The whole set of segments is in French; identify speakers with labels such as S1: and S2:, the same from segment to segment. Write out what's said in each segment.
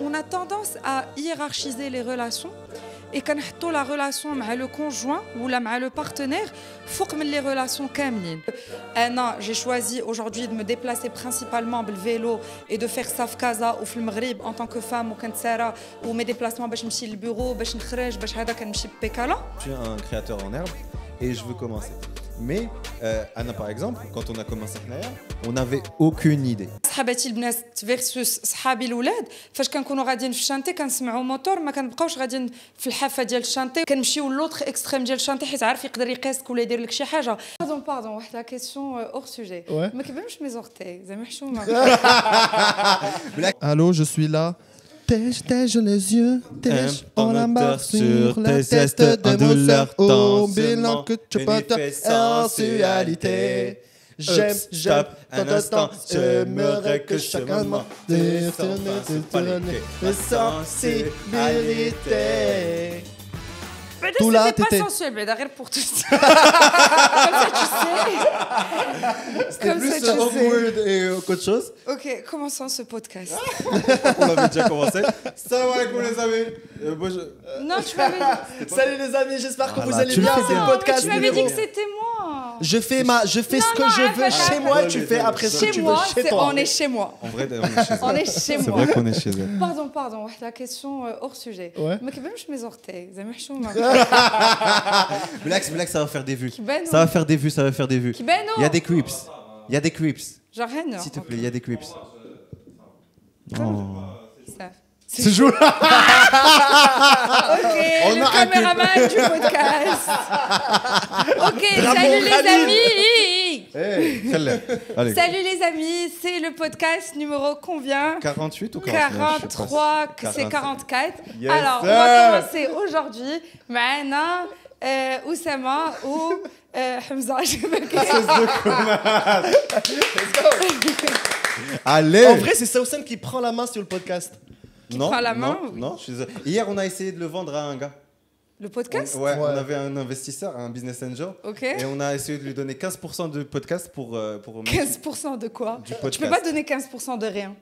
S1: on a tendance à hiérarchiser les relations et quand la relation avec le conjoint ou avec le partenaire faut que les relations كاملين انا j'ai choisi aujourd'hui de me déplacer principalement le vélo et de faire ça Casa ou le Maghreb en tant que femme ou كنت ساره ou mes déplacements باش نمشي للبيرو باش نخرج باش هذا كنمشي ببيكالا
S2: Je suis un créateur en herbe et je veux commencer. Mais euh, Anna, par exemple, quand on a commencé Knaya, on n'avait aucune idée.
S1: صحاباتي البنات فيرسوس صحابي الاولاد فاش كنكونوا غاديين في الشانتي كنسمعوا موتور ما كنبقاوش غاديين في الحافه ديال الشانتي كنمشيو لوطخ اكستريم ديال الشانتي حيت عارف يقدر يقيسك ولا يدير لك شي حاجه باردون باردون واحد لا كيسيون اور سوجي ما كيبانوش مي زورتي زعما حشومه
S3: Allô, je suis là. Tèche, tèche les yeux, tèche, on embarque sur la test de Mozart. Au bilan que tu peux sensualité. J'aime, j'aime, tant d'instant, j'aimerais que chacun m'en mes sensibilités.
S1: Peut-être
S3: Tout là,
S1: c'était pas
S3: t'étais-
S1: sensuel mais derrière pour tous comme ça tu sais
S2: C'était
S1: Comme
S2: plus
S1: ça, tu
S2: euh,
S1: sais.
S2: awkward et euh, qu'autre chose.
S1: ok commençons ce podcast
S2: On avait déjà commencé. Salam alaikum les amis. Euh, moi, je-
S1: non tu m'avais dit
S3: Salut les amis, j'espère que vous
S2: Voilà,
S3: allez
S2: tu le
S3: bien.
S2: fais
S3: C'est
S2: bien.
S3: le
S1: Non, mais
S3: podcast
S1: tu m'avais dit
S3: numéro.
S1: que c'était moi
S3: Je fais ma, je fais ce
S1: Non,
S3: que
S1: non,
S3: je veux
S1: arrête,
S3: chez
S1: arrête.
S3: moi,
S2: Ouais,
S3: tu
S2: mais
S3: fais
S2: non,
S3: après ce
S2: ça-
S3: que tu
S1: chez
S3: veux
S1: moi
S3: chez
S1: c'est-
S3: toi.
S1: on est chez moi
S2: En vrai, on est chez
S1: on
S2: elle.
S1: est chez
S2: C'est
S1: moi
S2: vrai qu'on est chez elle.
S1: Pardon, pardon, la question euh, hors sujet.
S3: Ouais.
S1: ما كيبانوش mes orteils, زعما حشومه.
S2: Blacks, Blacks, ça va faire des vues.
S1: Kibano.
S2: Ça va faire des vues, ça va faire des vues.
S1: Kibano.
S2: Ben il y a des clips. Il y a des clips.
S1: J'arrête. Hein.
S2: S'il te plaît, il y a des clips. Oh.
S1: Ça.
S3: C'est joué.
S1: ok,
S2: On
S1: le
S2: a un
S1: caméraman du podcast. ok, salut les amis. Salut les amis, c'est le podcast numéro combien
S2: 48 ou 49,
S1: 43, c'est 44.
S2: Yes
S1: Alors, on va commencer aujourd'hui. Maintenant, euh, Oussama ou euh, Hamza, je me ah,
S2: Allez.
S3: En vrai, c'est Saoussen qui prend la main sur le podcast.
S2: Qui non,
S1: prend la main
S2: non je suis... Hier, on a essayé de le vendre à un gars.
S1: Le podcast
S2: On- ouais,
S3: Ouais.
S2: on avait un investisseur, un business angel.
S1: Ok.
S2: Et on a essayé de lui donner 15% de podcast pour. euh, pour
S1: 15% de quoi
S2: Du
S1: Tu
S2: podcast.
S1: peux pas donner 15% de rien.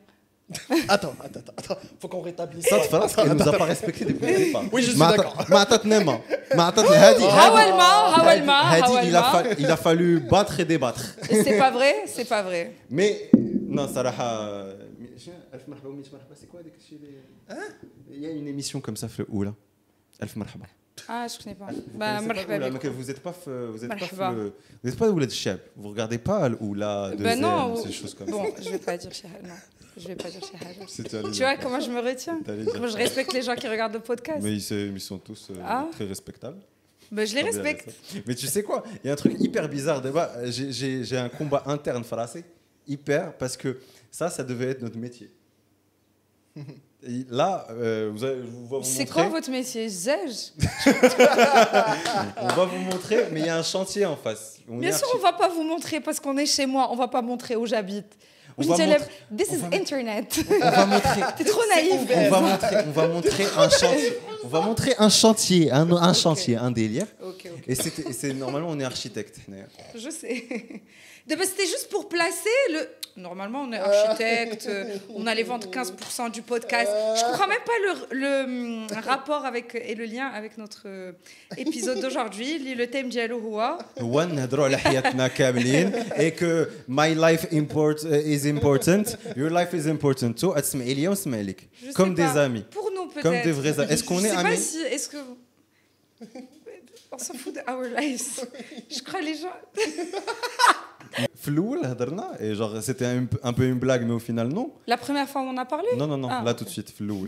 S3: Attends, attends, attends, attends. Faut qu'on rétablisse
S2: Ça,
S3: ça.
S2: tu vois, il nous a pas respecté depuis le départ.
S3: Oui, je suis
S2: ما عطت-
S3: d'accord.
S2: ما عطتنا ما. ما عطتنا هادي- هادي-
S1: Hawalma, Hawalma,
S2: هادي, il a,
S1: Hawalma.
S2: fa- il a fallu battre et débattre.
S1: Et C'est pas vrai C'est pas vrai.
S2: Mais non, صراحة شنو ألف مرحبا وميت مرحبا c'est quoi هذاك الشيء اللي Il y a une émission comme ça في الأولى ألف مرحبا
S1: Ah, je ne connais pas.
S2: Ah,
S1: bah,
S2: marhaba. Vous n'êtes pas, vous êtes pas, euh, vous n'êtes bah, pas oulad. Vous regardez pas oula de
S1: bah non,
S2: ces choses comme ça.
S1: Bon, je vais pas dire non. Je vais pas dire
S2: chahal.
S1: Tu vois comment je me retiens? Je respecte les gens qui regardent le podcast
S2: Mais ils, sont tous euh,
S1: ah.
S2: très respectables.
S1: Bah, je les respecte.
S2: Mais tu sais quoi? Il y a un truc hyper bizarre. J'ai un combat interne farassé. Hyper, parce que ça, ça devait être notre métier. Et là, euh, vous je vous- vous
S1: C'est quoi votre métier Zège
S2: On va vous montrer, mais il y a un chantier en face. On
S1: Bien sûr,
S2: archi-
S1: on va pas vous montrer parce qu'on est chez moi. On va pas montrer où j'habite.
S2: On
S1: Je
S2: montrer-
S1: This
S2: on
S1: is
S2: va
S1: internet.
S2: On va montrer.
S1: T'es trop naïf.
S2: On va montrer, on va montrer un chantier. On va montrer un chantier, un, un chantier, un délire.
S1: Ok, ok.
S2: Et c'était- et c'est normalement on est architecte.
S1: Je sais. C'était juste pour placer le. Normalement, on est architecte, euh, on allait vendre 15% du podcast. Je ne comprends même pas le, mm, rapport avec, et le lien avec notre euh, épisode d'aujourd'hui. Le thème dialogue
S2: et que my life import, euh, is important, your life is important too. Comme des amis.
S1: Pour nous, peut-être.
S2: Comme des vrais amis. Est-ce qu'on est, amis?
S1: si, Est-ce que. On s'en fout de our lives. Je crois les gens.
S2: Flou, la dernière Et genre, c'était un, peu une blague, mais au final, non.
S1: La première fois où on a parlé?
S2: Non, non, non,
S1: ah,
S2: là tout de suite, flou.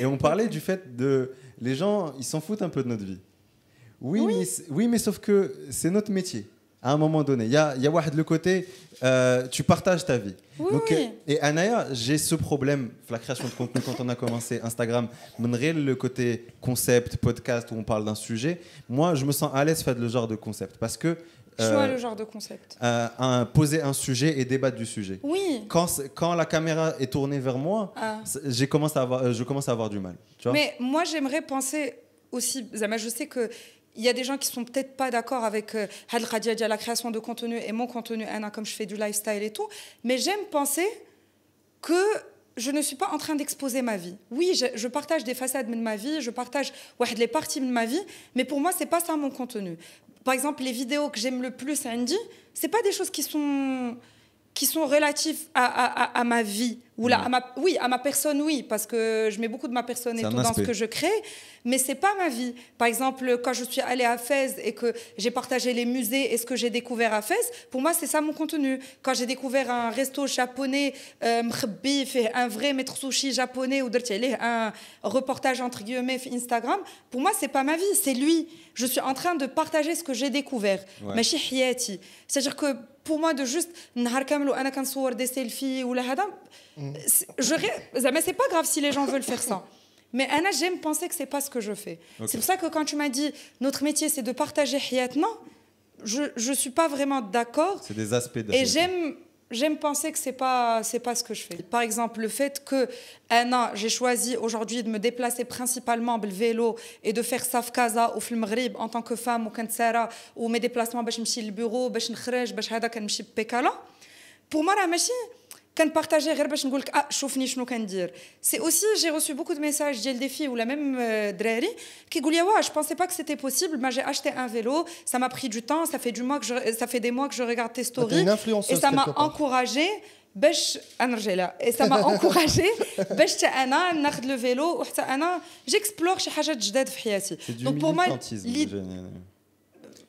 S2: Et on parlait du fait de. Les gens, ils s'en foutent un peu de notre vie. Oui,
S1: oui.
S2: Mais, oui sauf que c'est notre métier. À un moment donné, il y a, y a le côté, euh, tu partages ta vie.
S1: Oui,
S2: euh, Et Anaya, j'ai ce problème, la création de contenu, quand on a commencé Instagram, le côté concept, podcast, où on parle d'un sujet. Moi, je me sens à l'aise faire le genre de concept parce que
S1: je vois
S2: euh,
S1: le genre de concept.
S2: euh, un- poser un sujet et débattre du sujet.
S1: Oui.
S2: Quand, la caméra est tournée vers moi,
S1: Ah.
S2: j'ai à avoir, euh, je commence à avoir du mal. Tu vois
S1: Mais moi, j'aimerais penser aussi. Zama, je sais que. Il y a des gens qui sont peut-être pas d'accord avec euh, la création de contenu et mon contenu, Anna, comme je fais du lifestyle et tout. Mais j'aime penser que je ne suis pas en train d'exposer ma vie. Oui, je, je partage des façades de ma vie, je partage ouais, les parties de ma vie, mais pour moi, c'est pas ça mon contenu. Par exemple, les vidéos que j'aime le plus à Andy, c'est pas des choses qui sont qui sont relatifs à, à, à, ma vie. Ou là, à ma, oui, à ma personne, oui, parce que je mets beaucoup de ma personne et tout dans ce que je crée, mais c'est pas ma vie. Par exemple, quand je suis allée à Fès et que j'ai partagé les musées et ce que j'ai découvert à Fès, pour moi, c'est ça mon contenu. Quand j'ai découvert un resto japonais, euh, un vrai maître sushi japonais, ou un reportage entre guillemets Instagram, pour moi, c'est pas ma vie, c'est lui. Je suis en train de partager ce que j'ai découvert. Ouais. C'est-à-dire que pour moi de juste نهار كامل وانا كنصور des selfies ou هذا je mais c'est pas grave si les gens veulent faire ça mais Anna j'aime penser que c'est pas ce que je fais okay. c'est pour ça que quand tu m'as dit notre métier c'est de partager حياتنا je je suis pas vraiment d'accord
S2: c'est des aspects de
S1: et j'aime j'aime penser que c'est pas c'est pas ce que je fais. Par exemple, le fait que un an j'ai choisi aujourd'hui de me déplacer principalement le vélo et de faire safkaza au film Maghreb en tant que femme ou kansara ou mes déplacements باش نمشي للبيرو باش نخرج باش هذا كنمشي ببيكالا pour moi la machine كنبارطاجي غير باش نقول لك اه شوفني شنو كندير سي اوسي جي reçu beaucoup de messages ديال دي filles ou la même دراري كيقول لي واه je pensais pas que c'était possible mais j'ai acheté un vélo ça m'a pris du temps ça fait du mois que je, ça fait des mois que je regarde tes stories et ça m'a encouragé باش نرجع لها et ça m'a encouragé باش حتى انا ناخذ لو فيلو وحتى انا جيكسبلور شي حاجات جداد في حياتي
S2: دونك pour moi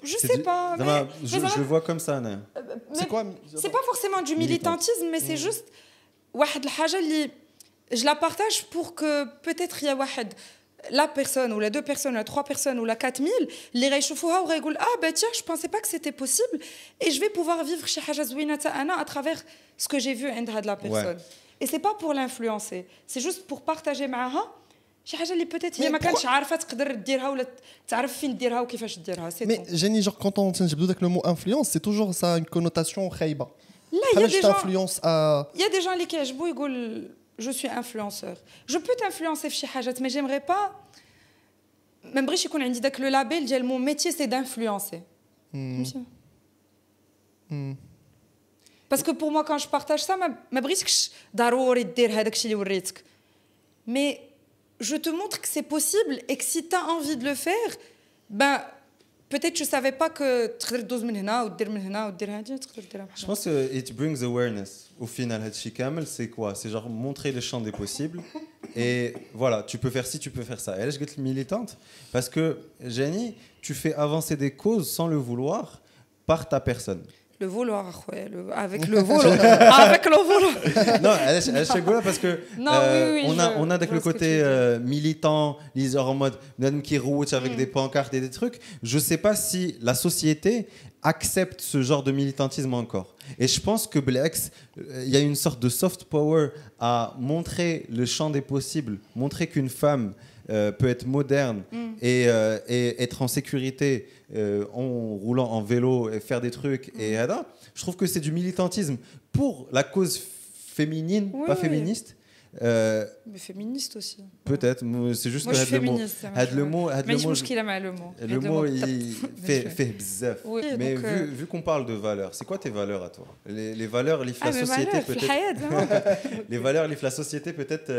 S1: je sais pas.
S2: Mais... je, vois comme ça, Anna.
S3: Euh, c'est quoi
S1: C'est pas forcément du militantisme, mais c'est mm. juste. Je la partage pour que peut-être il y a la personne ou les deux personnes, ou les trois personnes ou la 4000, les réchauffera ou rigolent Ah ben tiens, je pensais pas que c'était possible et je vais pouvoir vivre chez Hajazouina Ta'ana à travers ce que j'ai vu de la personne. Ouais. Et c'est pas pour l'influencer, c'est juste pour partager Maha شي حاجه اللي بوتيت هي ما كانتش عارفه تقدر ديرها ولا تعرف فين ديرها وكيفاش ديرها سي
S3: مي جيني جور كونت تنجبدو داك لو مو انفلونس سي توجور سا اون كونوتاسيون خايبه
S1: لا يا دي جون يا دي جون اللي كيعجبو يقول جو سوي انفلونسور جو بو تانفلونسي في شي حاجات مي جيمري با ما نبغيش يكون عندي داك لو لابيل ديال مون ميتي سي دانفلونسي فهمتي باسكو بور موا كان جو بارتاج سا ما بغيتكش ضروري دير هذاك الشيء اللي وريتك مي je te montre que c'est possible et que si tu as envie de le faire, ben, peut-être tu ne savais pas que
S2: Je pense que it brings awareness. Au final, c'est quoi? C'est genre montrer le champ des possibles. Et voilà, tu peux faire ci, tu peux faire ça. Elle est militante parce que, Jenny, tu fais avancer des causes sans le vouloir par ta personne.
S1: Le vouloir, ouais, le, avec le vouloir. avec le vouloir.
S2: non, elle elle est là parce que
S1: non, euh, oui, oui,
S2: on, a, je, on a avec le côté euh, militant, en mode qui route avec mm. des pancartes et des trucs. Je sais pas si la société accepte ce genre de militantisme encore. Et je pense que Blex, euh, il y a une sorte de soft power à montrer le champ des possibles, montrer qu'une femme euh, peut être moderne mm. et, et, être en sécurité euh, en roulant en vélo et faire des trucs. Mm. Et je trouve que c'est du militantisme pour la cause féminine,
S1: oui,
S2: pas
S1: oui.
S2: féministe.
S1: Euh, mais féministe aussi.
S2: Peut-être, c'est juste
S1: Moi,
S2: que
S1: je suis féministe.
S2: Le mot,
S1: mais je pense qu'il le mot.
S2: le mot, il fait, fait.
S1: Oui,
S2: mais vu,
S1: euh...
S2: vu qu'on parle de valeurs, c'est quoi tes valeurs à toi? Les, les valeurs, les,
S1: ah,
S2: la société
S1: peut-être.
S2: les valeurs, la société peut-être.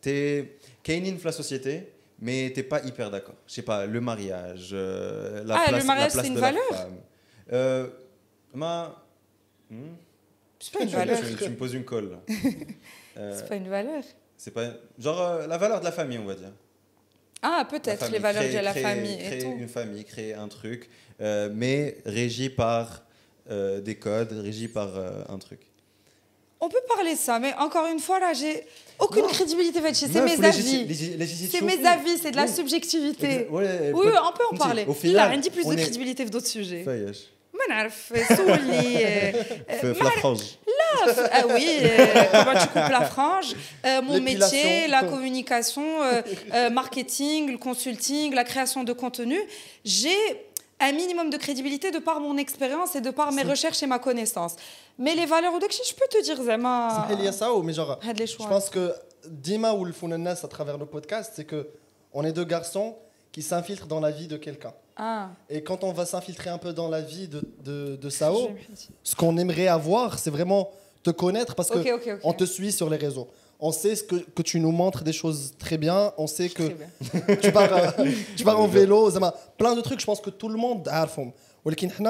S2: T'es Kainin la société, mais t'es pas hyper d'accord. Je sais pas, le mariage, euh, la
S1: ah,
S2: place,
S1: le mariage,
S2: la place
S1: c'est une
S2: de
S1: valeur
S2: la femme. Euh, ma... Hmm?
S1: C'est pas une valeur.
S2: Tu, tu, me poses une colle.
S1: Euh, c'est pas une valeur.
S2: C'est pas genre euh, la valeur de la famille, on va dire.
S1: Ah, peut-être les valeurs
S2: créer,
S1: de la
S2: créer,
S1: famille
S2: créer
S1: et tout.
S2: une famille, créer un truc, euh, mais régi par des codes, régi par un truc.
S1: On peut parler de ça, mais encore une fois, là, j'ai aucune non. crédibilité. C'est mes avis. C'est mes avis, c'est de la oui. subjectivité.
S2: Ouais,
S1: oui, on peut en parler.
S2: Au final,
S1: Il a rien dit plus de crédibilité que d'autres sujets. ما نعرف سولي
S2: في la frange
S1: لا ah oui euh, comment tu coupes la frange euh, mon métier la communication euh, euh, marketing le consulting la création de contenu j'ai un minimum de crédibilité de par mon expérience et de par mes recherches et ma connaissance Mais les valeurs, je peux te dire,
S3: Zema. Je pense que Dima ou le Founanas à travers le podcast, c'est que on est deux garçons qui s'infiltrent dans la vie de quelqu'un.
S1: Ah.
S3: Et quand on va s'infiltrer un peu dans la vie de, de, Sao, ce qu'on aimerait avoir, c'est vraiment te connaître parce
S1: okay, que on
S3: te suit sur les réseaux on sait ce que, que, tu nous montres des choses très bien. On sait que tu pars, euh, tu pars en vélo, plein de trucs. Je pense que tout le monde a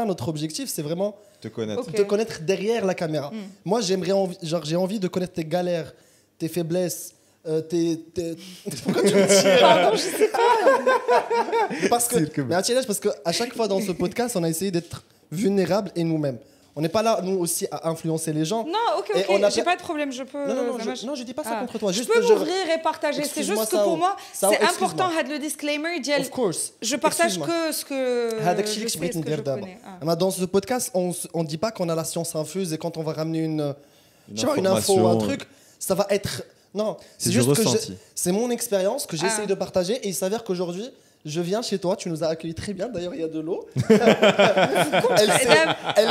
S3: notre objectif, c'est vraiment
S2: te connaître.
S3: Te connaître derrière la caméra.
S1: Mm.
S3: Moi, j'aimerais j'ai envie de connaître tes galères, tes faiblesses, euh, tes. Pourquoi tu me tires euh,
S1: Pardon, je sais pas.
S3: parce que, parce que à chaque fois dans ce podcast, on a essayé d'être vulnérable et nous-mêmes. On n'est pas là, nous aussi, à influencer les gens.
S1: Non, ok, ok, j'ai
S3: pas
S1: de problème, je peux.
S3: Non, non, non, je, non je, dis pas ça
S1: ah.
S3: contre toi.
S1: Je peux m'ouvrir et partager. C'est juste que pour moi, c'est important had le disclaimer. Diel,
S3: of course.
S1: Je partage que ce que.
S3: Hadak
S1: Chilik Sbritin
S3: Birdam. Dans ce podcast, on ne dit pas qu'on a la science infuse et quand on va ramener une. Euh, une, vois, une info, un truc, ça va être. Non,
S2: c'est
S3: juste que c'est mon expérience que j'essaye
S1: ah.
S3: de partager et il s'avère qu'aujourd'hui, je viens chez toi, tu nous as accueillis très bien, d'ailleurs il y a de l'eau. elle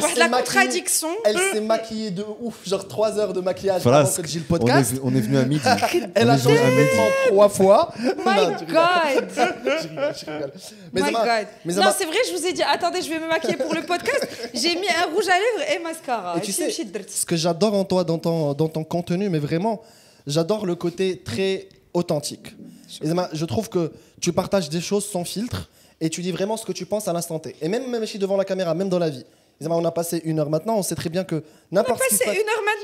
S3: s'est
S1: la contradiction.
S3: Elle s'est maquillée de ouf, genre 3 heures de maquillage
S2: voilà,
S3: avant que j'ai le podcast.
S2: On est, on est venu à midi.
S3: elle a changé vêtements 3 fois.
S1: My God
S3: je rigole, je rigole. Mais
S1: Non, c'est vrai, je vous ai dit, attendez, je vais me maquiller pour le podcast. J'ai mis un rouge à lèvres et mascara.
S3: Tu sais, ce que j'adore en toi, dans ton, dans ton contenu, mais vraiment, j'adore le côté très authentique. Et je trouve que tu partages des choses sans filtre et tu dis vraiment ce que tu penses à l'instant T. Et même, même ici devant la caméra, même dans la vie. Ah, on a passé une heure maintenant, on sait très bien que n'importe qui. On
S1: a
S3: passé
S1: une heure maintenant,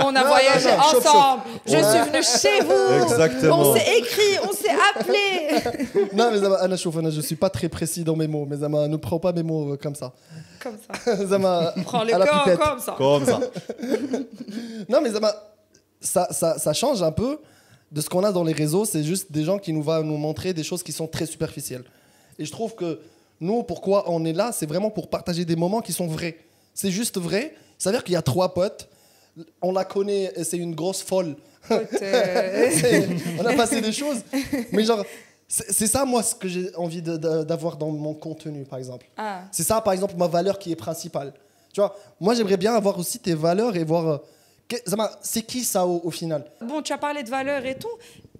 S1: on a voyagé ensemble, je suis venu chez vous,
S2: Exactement.
S1: on s'est écrit, on s'est appelé.
S3: non, mais Anna je ne suis pas très précis dans mes mots, mais Zama, ne prends pas mes mots euh, comme ça.
S1: Comme ça.
S3: Zama,
S1: prends
S3: les
S1: corps comme ça.
S2: Comme ça.
S3: non, mais Zama, ça, ça, ça change un peu de ce qu'on a dans les réseaux. C'est juste des gens qui nous vont nous montrer des choses qui sont très superficielles. Et je trouve que nous, pourquoi on est là, c'est vraiment pour partager des moments qui sont vrais. C'est juste vrai. Ça veut dire qu'il y a trois potes. On la connaît, et c'est une grosse folle.
S1: Euh,
S3: on a passé des choses. Mais genre, c'est ça, moi, ce que j'ai envie d'avoir dans mon contenu, par exemple.
S1: Ah.
S3: C'est ça, par exemple, ma valeur qui est principale. Tu vois, moi, j'aimerais bien avoir aussi tes valeurs et voir. euh, que- Zama, C'est qui ça au, au final
S1: Bon, tu as parlé de valeur et tout.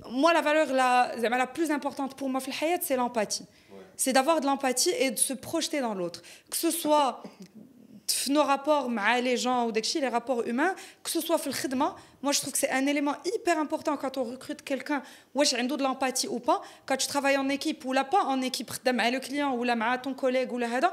S1: Moi, la valeur la, زعما la plus importante pour moi, في الحياة, c'est l'empathie. C'est d'avoir de l'empathie et de se projeter dans l'autre. Que ce soit في nos rapports مع les gens ou داكشي, les rapports humains, que ce soit في الخدمة, moi je trouve que c'est un élément hyper important quand on recrute quelqu'un, واش عنده de l'empathie ou pas, quand tu travailles en équipe ou là pas en équipe, خدام مع le client ou là مع ton collègue ou là هذا,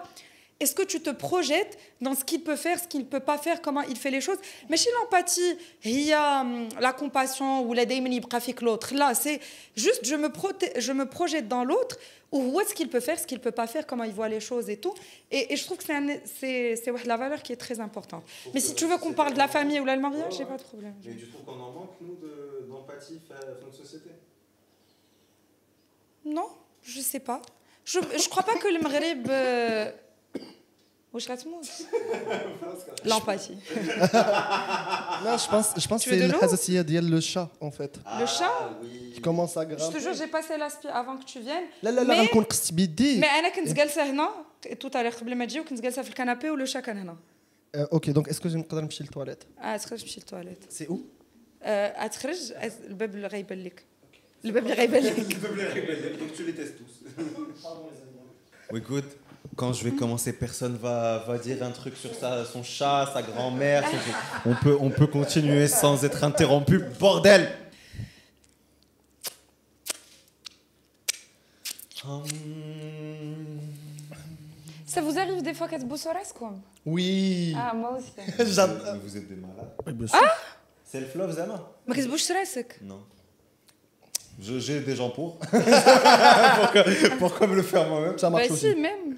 S1: est-ce que tu te projettes dans ce qu'il peut faire, ce qu'il ne peut pas faire, comment il fait les choses? Mais chez l'empathie, il y a hum, la compassion ou la brafik l'autre. Là, c'est juste je me, proté- je me projette dans l'autre ou où est-ce qu'il peut faire, ce qu'il ne peut pas faire, comment il voit les choses et tout. Et, et je trouve que c'est la valeur qui est très importante. Mais si tu veux qu'on parle de la famille ou là, le mariage, j'ai pas de problème.
S2: Mais tu trouves qu'on en manque, nous, de- d'empathie dans notre société?
S1: Non, je sais pas. Je ne crois pas que le Maghreb... euh, واش غتموت L'empathie.
S3: Non, je pense, je pense
S1: Tu
S3: que
S1: veux
S3: c'est
S1: de
S3: le
S1: l'eau
S3: Hazasiya Diel, le chat, en fait,
S1: Le chat
S3: qui commence à
S1: Je te
S3: grimper.
S1: jure, j'ai passé l'aspi avant que tu viennes.
S3: لا لا لا
S1: Mais-
S3: غنكون قصت بيدي
S1: Mais انا كنت جالسه هنا tout à l'heure قبل ما تجي وكنت جالسه في الكنابي ولو شا كان هنا
S3: آه، اوكي دونك اسكو نقدر نمشي للتواليت
S1: اه تخرج تمشي للتواليت
S3: سي او
S1: آه تخرج الباب اللي غيبان لك الباب اللي غيبان لك
S2: Donc tu les testes tous. écoute, quand je vais commencer, personne va, va dire un truc sur sa, son chat, sa grand-mère. On peut, on peut continuer sans être interrompu. Bordel hum.
S1: Ça vous arrive des fois qu'être boussoresque
S3: Oui
S1: Ah, moi aussi.
S2: J'adore. Vous êtes des malades.
S3: Ah
S2: Self-love, Zama
S1: Mais qu'est-ce boussoresque
S2: Non. J'ai des gens pour. pour, me le faire moi-même,
S3: ça marche
S1: bah,
S3: aussi.
S1: Si, même.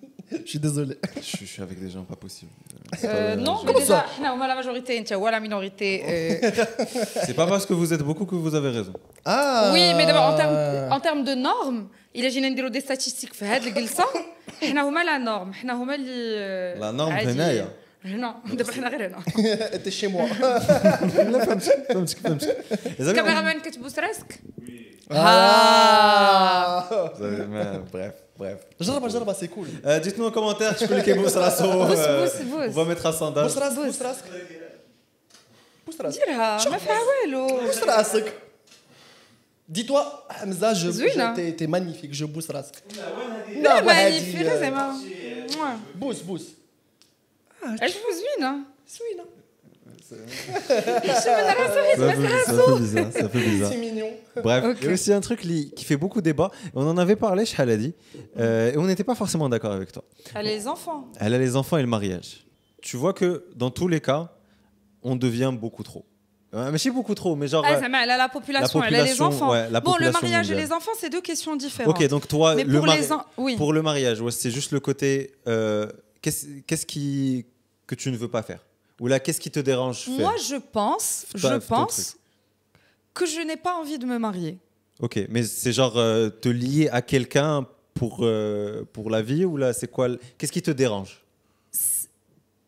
S3: je suis désolé
S2: je, suis- je suis avec des gens pas possibles.
S1: Euh, non, mais
S3: Comment
S1: déjà,
S3: ça
S1: حنا هما la majorité, انت هو la minorité. euh.
S2: C'est pas parce que vous êtes beaucoup que vous avez raison.
S3: ah
S1: Oui, mais d'abord en termes en termes de normes, الا جينا نديروا دي statistiques في هذه الجلسه حنا هما لا نورم حنا هما اللي
S2: La norme
S1: عادي.
S2: هنايا.
S1: هنا دابا حنا غير هنا
S3: t'es chez moi
S2: لا فهمتك فهمتك فهمتك. Les amis, on-
S1: الكاميرامان كتبوس راسك
S3: ah
S2: Vous avez- mais Bref, bref.
S3: جربها جربها سي كول
S2: Euh, Dites-nous en commentaire, tu peux les Kebo Sarasso.
S1: بوس
S2: euh,
S1: بوس
S2: On
S1: بوس
S2: va mettre un sondage.
S3: بوس راسك
S1: بوس.
S3: بوس راسك بوس راسك
S1: ديرها ما فيها والو
S3: بوس راسك Dis-toi, Hamza, je,
S1: Zouina.
S3: je- t'es, t'es magnifique, je bousse rasque.
S1: لا
S3: Non,
S1: مانيفيك زعما موا.
S3: Bousse, bousse.
S1: عجبو زوينه
S3: Zouina.
S2: Ça fait, ça fait bizarre. Ça fait bizarre.
S3: C'est mignon.
S2: Bref, il y a aussi un truc li- qui fait beaucoup débat. On en avait parlé, Shaladi, euh, et on n'était pas forcément d'accord avec toi.
S1: Ah, les enfants
S2: Elle a les enfants et le mariage. Tu vois que dans tous les cas, on devient beaucoup trop. Euh, mais c'est beaucoup trop, mais genre.
S1: Ah,
S2: euh,
S1: ça elle a la population,
S2: la
S1: elle a les
S2: population,
S1: enfants.
S2: ouais, la
S1: bon, le
S2: population
S1: mariage et les enfants, c'est deux questions différentes.
S2: ok, donc toi,
S1: Mais
S2: le,
S1: pour
S2: mari-
S1: les en- oui.
S2: pour le mariage, ouais, c'est juste le côté. euh, qu'est-ce qu'est-ce qui que tu ne veux pas faire? Ou là, qu'est-ce qui te dérange?
S1: Moi, je pense, je pense que je n'ai pas envie de me marier.
S2: Ok, mais c'est genre euh, te lier à quelqu'un pour, euh, pour la vie ou là, c'est quoi Qu'est-ce qui te dérange?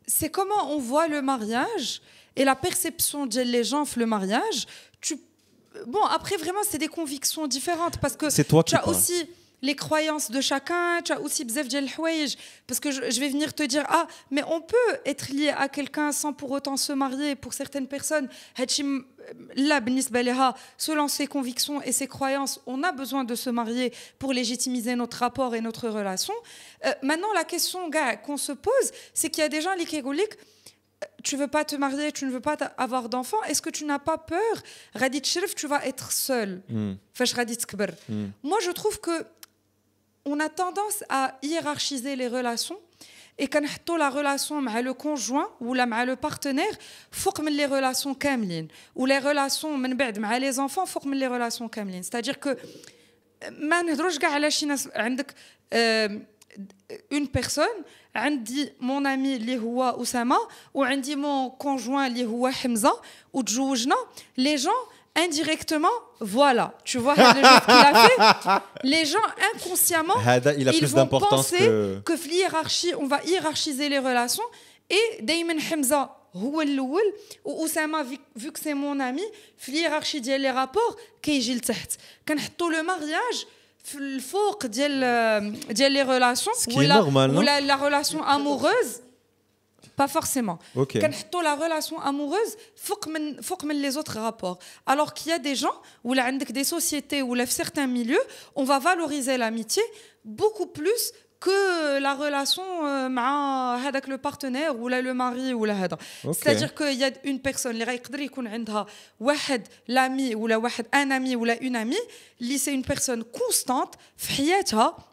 S1: C'est comment on voit le mariage et la perception de les gens le mariage. Tu... Bon, après, vraiment, c'est des convictions différentes parce que
S2: C'est toi qui
S1: tu as aussi les croyances de chacun, tu as aussi parce que je vais venir te dire ah mais on peut être lié à quelqu'un sans pour autant se marier pour certaines personnes euh, selon ses convictions et ses croyances, on a besoin de se marier pour légitimiser notre rapport et notre relation. Euh, maintenant, la question qu'on se pose, c'est qu'il y a des gens, l'ikégoulik, euh, tu veux pas te marier, tu ne veux pas avoir d'enfant, est-ce que tu n'as pas peur? Radit tu vas être seul.
S2: Mm.
S1: Moi, je trouve que on a tendance à hiérarchiser les relations et كنحطوا la relation مع le conjoint ou la مع le partenaire فوق من les relations كاملين ou les relations من بعد مع les enfants فوق من les relations كاملين c'est-à-dire que ما نهضروش كاع على شي ناس عندك آم، une personne عندي mon ami اللي هو أسامة وعندي mon conjoint اللي هو حمزة وتزوجنا les gens indirectement voilà tu vois هذا le jeu qu'il a fait les gens inconsciemment
S2: Hada, il a
S1: ils
S2: plus
S1: vont
S2: d'importance
S1: penser
S2: que.
S1: que في hiérarchie on va hiérarchiser les relations et دايما حمزة هو الاول واسامه vu- vu que c'est mon ami في الهيرارشي ديال لي رابور كيجي لتحت كنحطوا لو مارياج في الفوق ديال ديال لي ريلاسيون
S2: Ce qui est normal, non
S1: ولا la relation amoureuse pas forcément.
S2: Quand
S1: Okay. Quand la relation amoureuse, faut que les autres rapports. Alors qu'il y a des gens, ou des sociétés, ou certains milieux, on va valoriser l'amitié beaucoup plus que la relation euh, avec le partenaire ou là, le mari ou
S2: la
S1: c'est-à-dire qu'il y a une personne l'ami ou un ami ou une amie c'est une personne constante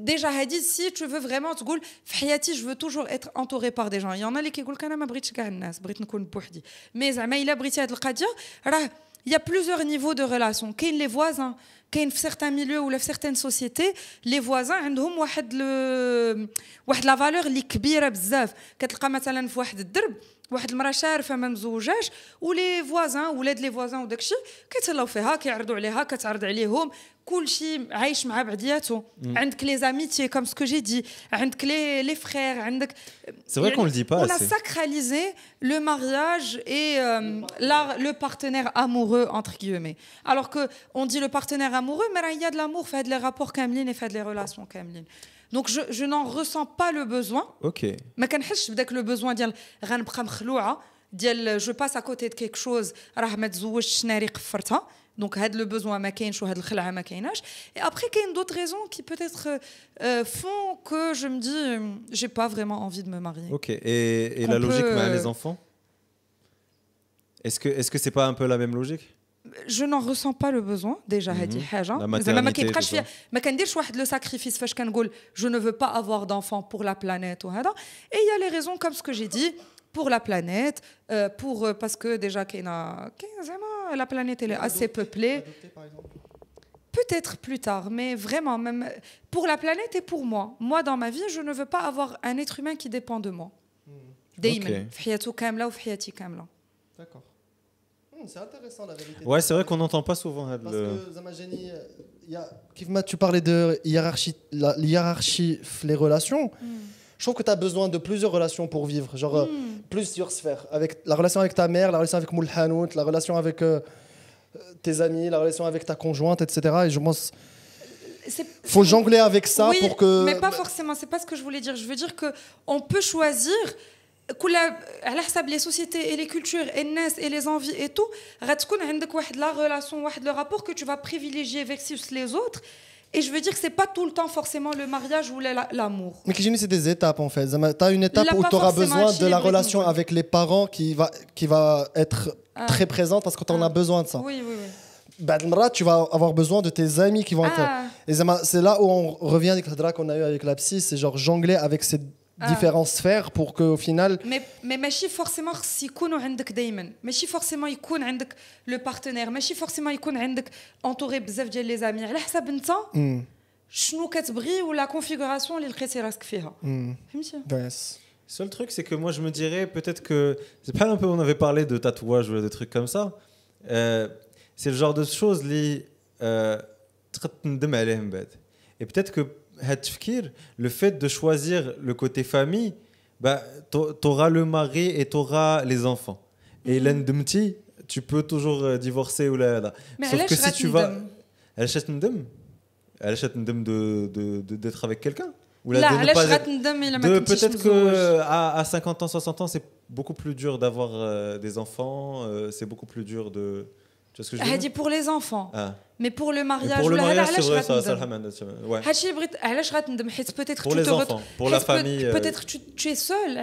S1: déjà Hadid, si tu veux vraiment te je veux toujours être entouré par des gens. Il y en a qui disent que je Mais il y a plusieurs niveaux de relations. Il y a les voisins, il y a certains milieux ou certaines sociétés, les voisins ont une valeur qui est très grande. Tu as واحد لو واحد لا فالور اللي كبيره بزاف كتلقى مثلا في واحد الدرب واحد المراه شارفه ما مزوجاش ولي فوازان ولاد لي فوازان وداكشي كيتهلاو فيها كيعرضوا عليها كتعرض عليهم كلشي عايش مع بعضياتو عندك لي زاميتي كوم سكو جي دي عندك لي لي فرير عندك
S2: C'est vrai qu'on le dit pas
S1: on a
S2: assez.
S1: sacralisé le mariage et euh, la- le partenaire amoureux entre guillemets alors que on dit le partenaire amoureux mais il y a de l'amour fait les rapports كاملين et fait les relations كاملين donc je, je n'en ressens pas le besoin
S2: Ok.
S1: ما كنحسش بداك لو بوزوان ديال غنبقى مخلوعه ديال جو باس كوتي دو كيك شوز راه ما تزوجتش ناري قفرتها دونك هاد لو بوزوان ما كاينش وهاد الخلعه ما كايناش et après كاين دوت raisons qui peut-être euh, font que je me dis euh, j'ai pas vraiment envie de me marier
S2: Ok. Et, et
S1: Qu'on
S2: la logique
S1: peut,
S2: mais
S1: euh,
S2: les enfants Est-ce que est-ce que c'est pas un peu la même logique
S1: je n'en ressens pas le besoin déjà هادي حاجه
S2: La
S1: زعما ما
S2: maternité,
S1: كيبقاش
S2: tout
S1: فيها
S2: ça.
S1: ما كنديرش واحد لو ساكريفيس فاش كنقول je ne veux pas avoir d'enfant pour la planète وهذا et il y a les raisons comme ce que j'ai dit pour la planète euh, pour euh, parce que déjà كاينه كاين زعما la planète elle est assez peuplée
S3: Adopté, par exemple.
S1: peut-être plus tard mais vraiment même pour la planète et pour moi moi dans ma vie je ne veux pas avoir un être humain qui dépend de moi دايما
S2: Ok.
S1: في حياته كامله وفي حياتي كامله
S3: D'accord. Hmm. c'est intéressant la vérité.
S2: Ouais, c'est vrai qu'on n'entend pas souvent. hein,
S3: Parce
S2: le-
S3: que Zamajani, il y a Kifma, tu parlais de hiérarchie, la hiérarchie les relations. Je trouve que tu as besoin de plusieurs relations pour vivre, genre euh, plusieurs sphères. Avec la relation avec ta mère, la relation avec Moul Hanout, la relation avec euh, euh, tes amis, la relation avec ta conjointe, etc. Et je pense
S1: C'est-
S3: faut jongler avec ça
S1: oui,
S3: pour que.
S1: mais pas forcément c'est pas ce que je voulais dire je veux dire que on peut choisir كل على حسب les sociétés et les cultures et الناس et les envies et tout غتكون عندك واحد la relation واحد le rapport que tu vas privilégier versus les autres et je veux dire que c'est pas tout le temps forcément le mariage ou la- l'amour
S3: Mais Kijini, c'est des étapes en fait. Tu as une étape
S1: Il a
S3: où
S1: pas
S3: tu auras
S1: forcément
S3: besoin de la
S1: équilibré
S3: relation
S1: ton rôle.
S3: avec les parents qui va, qui va être
S1: Ah.
S3: très présente parce que tu en
S1: Ah.
S3: as besoin de ça.
S1: oui oui oui
S3: بعد المرات, tu vas avoir besoin de tes amis qui vont être.
S1: Ah.
S3: Et زعما, c'est là où on revient avec le drap qu'on a eu avec la psy, c'est genre jongler avec ces
S1: Ah.
S3: différentes sphères pour qu'au final.
S1: mais mais ماشي forcément خص يكونوا عندك دائما ماشي forcément يكون عندك لو بارتنير ماشي forcément يكون عندك entouré بزاف ديال لي زامي على حسب انت
S3: Hmm,
S1: شنو كتبغي ولا كونفيغوراسيون اللي لقيتي راسك فيها
S3: hmm,
S1: فهمتي
S3: yes.
S2: Seul truc, c'est que moi, je me dirais peut-être que. C'est pas un peu, on avait parlé de tatouage ou des trucs comme ça. Euh, c'est le genre de choses li, euh, تقد تندم عليهم بعد. Et peut-être que هاد التفكير, le fait de choisir le côté famille, bah, tu auras le mari et tu auras les enfants. Et l'endemti, tu peux toujours euh, divorcer ou là.
S1: Mais
S2: Sauf que si tu vas. Elle achète une dame Elle achète une dame d'être avec quelqu'un peut-être que euh, à, à 50 ans, 60 ans, c'est beaucoup plus dur d'avoir euh, des enfants, c'est beaucoup plus dur de, tu vois ce que je veux dire
S1: pour les enfants.
S2: Ah.
S1: Mais pour le mariage,
S2: pour le mariage, c'est vrai, ça, ça, ouais.
S1: peut-être
S2: pour les enfants, pour la famille. Euh.
S1: Peut-être tu, tu es seul,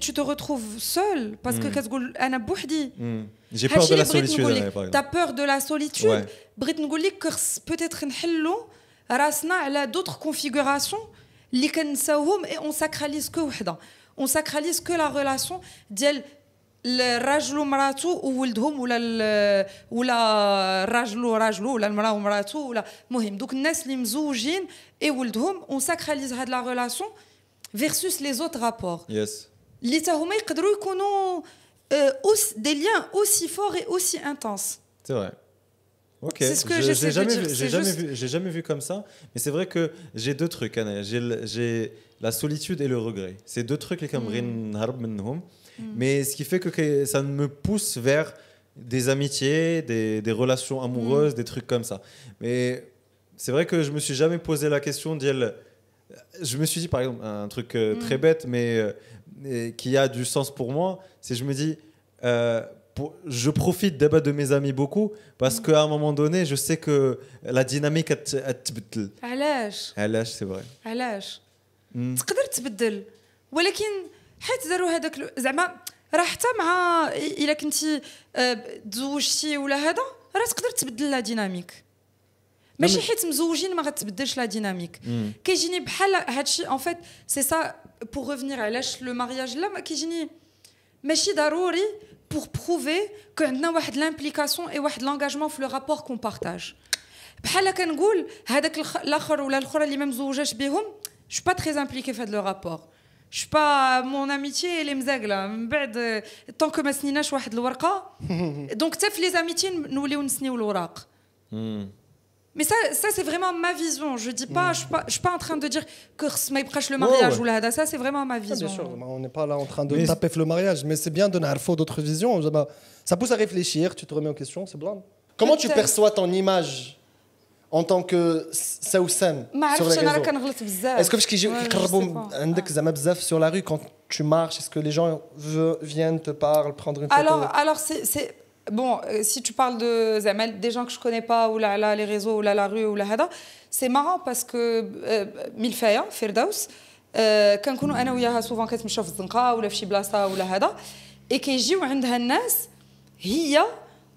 S1: tu te retrouves seul parce que
S2: mm.
S1: qu'est-ce que Anna
S2: Bouhdi. Mm. J'ai peur de la solitude.
S1: T'as peur de la solitude. Brit Ngoulik, peut-être un Nhello, Rasna, elle a d'autres configurations. Liken Saoum, et on sacralise que On sacralise que la relation d'elle. الراجل ومراته وولدهم ولا ال- ولا الراجل وراجلو ولا المراه ومراته ولا المهم دوك الناس اللي مزوجين اي ولدهم on sacralise هاد la relation versus les autres rapports
S2: Yes.
S1: اللي تا هما يقدروا يكونوا euh, aussi- des liens aussi forts et aussi intenses
S2: C'est vrai. Ok.
S1: C'est ce que
S2: Je-
S1: j'essaie
S2: j'ai
S1: de
S2: jamais,
S1: dire,
S2: vu, j'ai
S1: c'est
S2: jamais
S1: juste-
S2: vu, j'ai jamais vu comme ça. Mais c'est vrai que j'ai deux trucs. Anna. J'ai, le- j'ai la solitude et le regret. C'est deux trucs les
S1: Mm.
S2: كنبغي نهرب منهم. Mais ce qui fait que, que ça me pousse vers des amitiés, des, des relations amoureuses, des trucs comme ça. Mais c'est vrai que je me suis jamais posé la question d'elle. Je me suis dit par exemple un truc euh, très bête, mais euh, et qui a du sens pour moi, c'est je me dis. euh, pour- je profite d'abord de mes amis beaucoup parce qu'à un moment donné, je sais que la dynamique est تبدل.
S1: علاش
S2: علاش c'est vrai.
S1: علاش
S2: Mm.
S1: تقدر تبدل ولكن حيت داروا هذاك زعما راه حتى مع إلا كنتي آه، تزوجتي ولا هذا راه تقدر تبدل لا ديناميك. ماشي
S2: مي-
S1: حيت مزوجين ما غتبدلش لا ديناميك. كيجيني بحال هادشي ان فيت سي سا بور ريفينير علاش لو مارياج لا ما كيجيني ماشي ضروري بور بروفي كو عندنا واحد لامبليكاسيون اي واحد لانجاجمون في لو رابور كون بارتاج بحال كنقول هذاك الآخر ولا الأخرى اللي ما مزوجاش بهم جو با تري امبليكي في هذا لو رابور جو با مون اميتي اللي مزاقله من بعد طونك ما سنيناش واحد الورقه دونك حتى في لي زاميتي نوليو نسنيو الوراق
S2: Mm.
S1: Mais ça, ça c'est vraiment ma vision. Je dis pas, je suis pas, je suis pas en train de dire que ما يبقاش le
S2: Ouais,
S1: mariage
S2: ouais.
S1: ou la hada. Ça c'est vraiment ma
S3: Ah,
S1: vision.
S3: bien sûr, on n'est pas là en train de
S2: Mais-
S3: taper le mariage, mais c'est bien de n'arriver d'autres visions. Bah, Ça pousse à réfléchir, tu te remets en question, c'est blanc. Comment tu
S1: Peut-être.
S3: perçois ton image en tant que Saoussam
S1: ما
S3: sur les
S1: عرفتش انا راه
S3: réseaux
S1: كنغلط بزاف.
S3: Est-ce que parce qu'ils
S1: Ouais, je
S3: يقربوا
S1: sais pas.
S3: عندك زعما بزاف sur la rue quand tu marches Est-ce que les gens ve- viennent te parlent, prendre une photo
S1: Alors, alors c'est, c'est- bon, euh, si tu parles de Zamel, des gens que je connais pas ou là, là les réseaux ou là la rue ou là hada, c'est marrant parce que ملفايا فردوس آه، كنكونوا انا وياها سوفون كتمشاو في الزنقه ولا في شي بلاصه ولا هذا اي كيجيو عندها الناس هي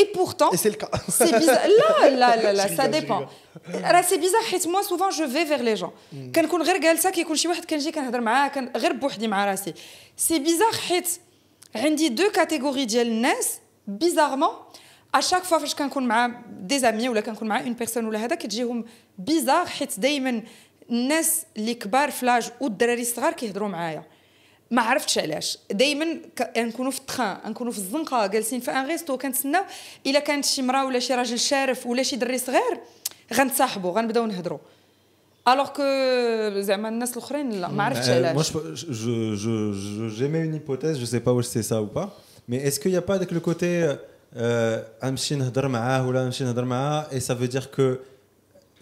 S1: Et pourtant,
S3: Et c'est le cas.
S1: c'est bizarre. Là, là, là, là,
S3: Je
S1: ça
S3: rigole, je
S1: dépend. راه سي بيزار حيت moi souvent je vais vers les gens كنكون غير جالسه كيكون شي واحد كنجي كنهضر معاه كن... غير بوحدي مع راسي سي بيزار حيت عندي دو كاتيجوري ديال الناس بيزارمون à chaque fois فاش كنكون مع دي زامي ولا كنكون مع اون بيرسون ولا هذا كتجيهم بيزار حيت دائما الناس اللي كبار في لاج والدراري الصغار كيهضروا معايا ما عرفتش علاش. دائما نكونوا في التخان نكونوا في الزنقة جالسين في ان ريستو كنتسناو إلا كانت شي مراه ولا شي راجل شارف ولا شي دري صغير غنتصاحبوا غنبداو نهضروا الوغ كو زعما الناس الأخرين لا ما عرفتش
S2: Euh, moi,
S1: علاش
S2: je- j'émets une hypothèse, je sais pas où c'est ça ou pas, mais est-ce qu'il n'y a pas avec le côté euh, أمشي نهضر معاه ولا نمشي نهضر معاه et ça veut dire que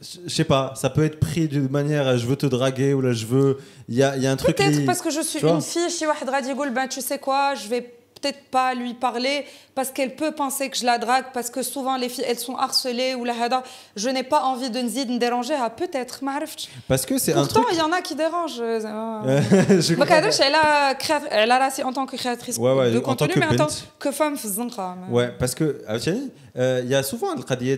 S2: je sais pas, ça peut être pris d'une manière je veux te draguer ou là je veux. Il y a, un truc.
S1: Peut-être parce que je suis une fille, je suis ben, tu sais quoi, je vais peut-être pas lui parler parce qu'elle peut penser que je la drague, parce que souvent les filles elles sont harcelées ou la hada. Je n'ai pas envie de me déranger, ah, peut-être,
S2: Parce que c'est un truc.
S1: Pourtant, il y en a qui dérangent. Euh, euh.
S2: je Donc,
S1: elle a, créat... elle a là, en tant que créatrice
S2: ouais, ouais,
S1: de
S2: en
S1: contenu, tant
S2: que
S1: mais en tant que femme.
S2: Ouais, parce que, ah, euh, il euh, y a souvent le qadiyé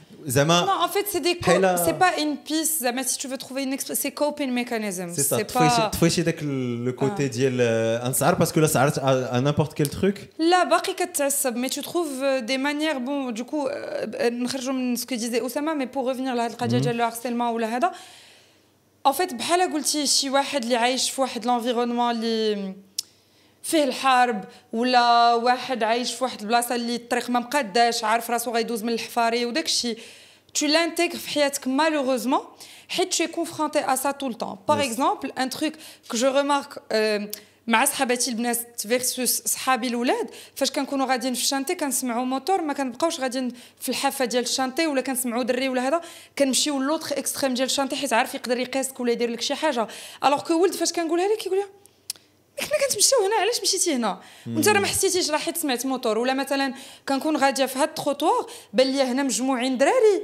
S2: زعما
S1: Non, en fait, c'est des co-
S2: Kayla-
S1: c'est pas une piste. زعما si tu veux trouver une expression, c'est coping mechanism.
S2: C'est ça,
S1: C'est
S2: تفايشي
S1: pas.
S2: تفايشي داك le côté ديال euh, انصار parce que là ça arrête à, à n'importe quel truc.
S1: لا باقي كتعصب mais tu trouves euh, des manières bon du coup euh, نخرجوا من ce que disait Osama mais pour revenir لهاد القضيه ديال لو harcèlement ولا هذا en fait بحال قلتي شي واحد اللي عايش في واحد لونفيرونمون اللي فيه الحرب ولا واحد عايش في واحد البلاصة اللي الطريق ما مقاداش عارف راسو غيدوز من الحفاري وداك الشيء. Tu l'intègres في حياتك malheureusement حيت tu es confronté à ça tout le temps. Par
S2: Yes.
S1: exemple un truc que je remarque euh, مع صحاباتي البنات فيرسوس صحابي الاولاد فاش كنكونوا غاديين في الشانتي كنسمعوا موتور ما كنبقاوش غاديين في الحافة ديال الشانتي ولا كنسمعوا دري ولا هذا. كنمشيو لوطخ اكستريم ديال الشانتي حيت عارف يقدر يقيسك ولا يدير لك شي حاجة. الوغ كو ولد فاش كنقولها لك كيقول لي حنا كنتمشاو هنا علاش مشيتي هنا؟ وانت راه ما حسيتيش راه حيت سمعت موتور ولا مثلا كنكون غادية في هاد التروطوار بان لي هنا مجموعين دراري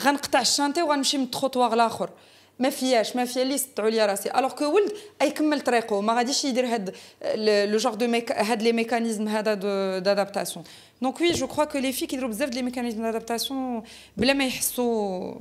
S1: غنقطع الشانتي وغنمشي من التروطوار الآخر ما فياش ما فيها اللي يسطعوا لي راسي. الوغ كو ولد يكمل طريقه ما غاديش يدير هاد لو جور دو هاد لي ميكانيزم هذا دادابتاسيون دونك وي جو كخوا كو لي في كيديروا بزاف ديال لي ميكانيزم دادابتاسيون بلا ما يحسوا.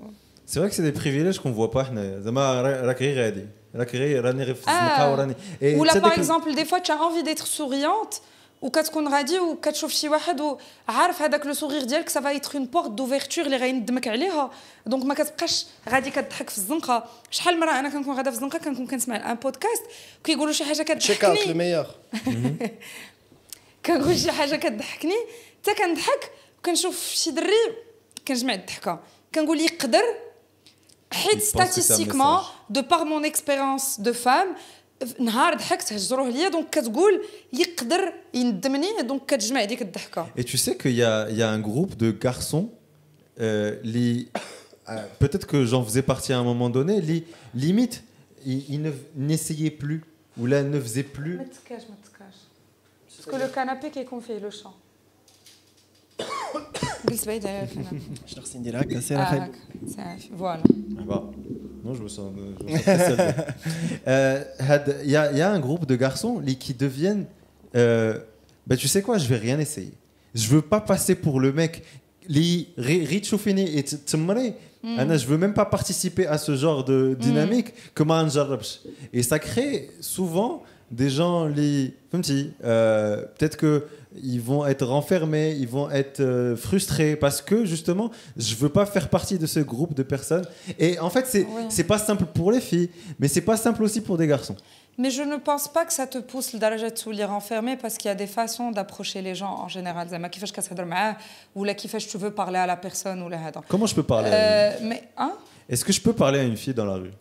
S2: C'est vrai que c'est des privilèges qu'on voit pas حنايا زعما را- راك غير غادي. راك غير راني غير في الزنقه وراني et
S1: ولا
S2: تصدق
S1: باغ
S2: ال-
S1: اكزومبل دي فوا tu as envie d'être souriante وكتكون غادي وكتشوف شي واحد وعارف هذاك لو سوغير ديالك سافا يتر اون بورت دوفيرتور اللي غيندمك عليها دونك ما كتبقاش غادي كتضحك في الزنقه شحال مره أنا كنكون غادا في الزنقه كنكون كنسمع ان بودكاست وكيقولوا شي حاجة
S3: تشيك اوت لو
S1: كتضحكني
S3: ميور
S1: كنقول شي حاجة كتضحكني حتى كنضحك وكنشوف شي دري كنجمع الضحكه كنقول يقدر statistiquement, de par mon expérience de femme,
S2: et tu sais qu'il y, a un groupe de garçons, euh, euh, peut-être que j'en faisais partie à un moment donné, limite, ils n'essayaient plus, ou là, ne faisaient plus.
S1: Parce que le canapé qui est confié, le champ. لو شون جلس بعيد على الكنابي
S3: شنو خصني ندير هكا سير
S1: آه،
S3: اخي
S1: هاك. صافي فوالا
S2: Bah, non, je me sens, je me sens très seul. Euh, had- Il y, a- il y a un groupe de garçons li- qui deviennent. euh, bah, tu sais quoi, je vais rien essayer. Je veux pas passer pour le mec. Li ri- ri tchoufini et tsemre. Anna, je veux même pas participer à ce genre de dynamique. Comment un jarrabch. Et ça crée souvent des gens li. فهمتي, euh, Peut-être que ils vont être renfermés, ils vont être euh, frustrés parce que justement, je veux pas faire partie de ce groupe de personnes. Et en fait, c'est
S1: Ouais.
S2: c'est pas simple pour les filles, mais c'est pas simple aussi pour des garçons.
S1: Mais je ne pense pas que ça te pousse لدرجة تولي renfermé parce qu'il y a des façons d'approcher les gens en général زعما كيفاش كتهضر معاه ولا كيفاش tu veux parler à la personne ولا هذا
S2: Comment je peux parler à
S1: Euh, mais hein
S2: une- Est-ce que je peux parler à une fille dans la rue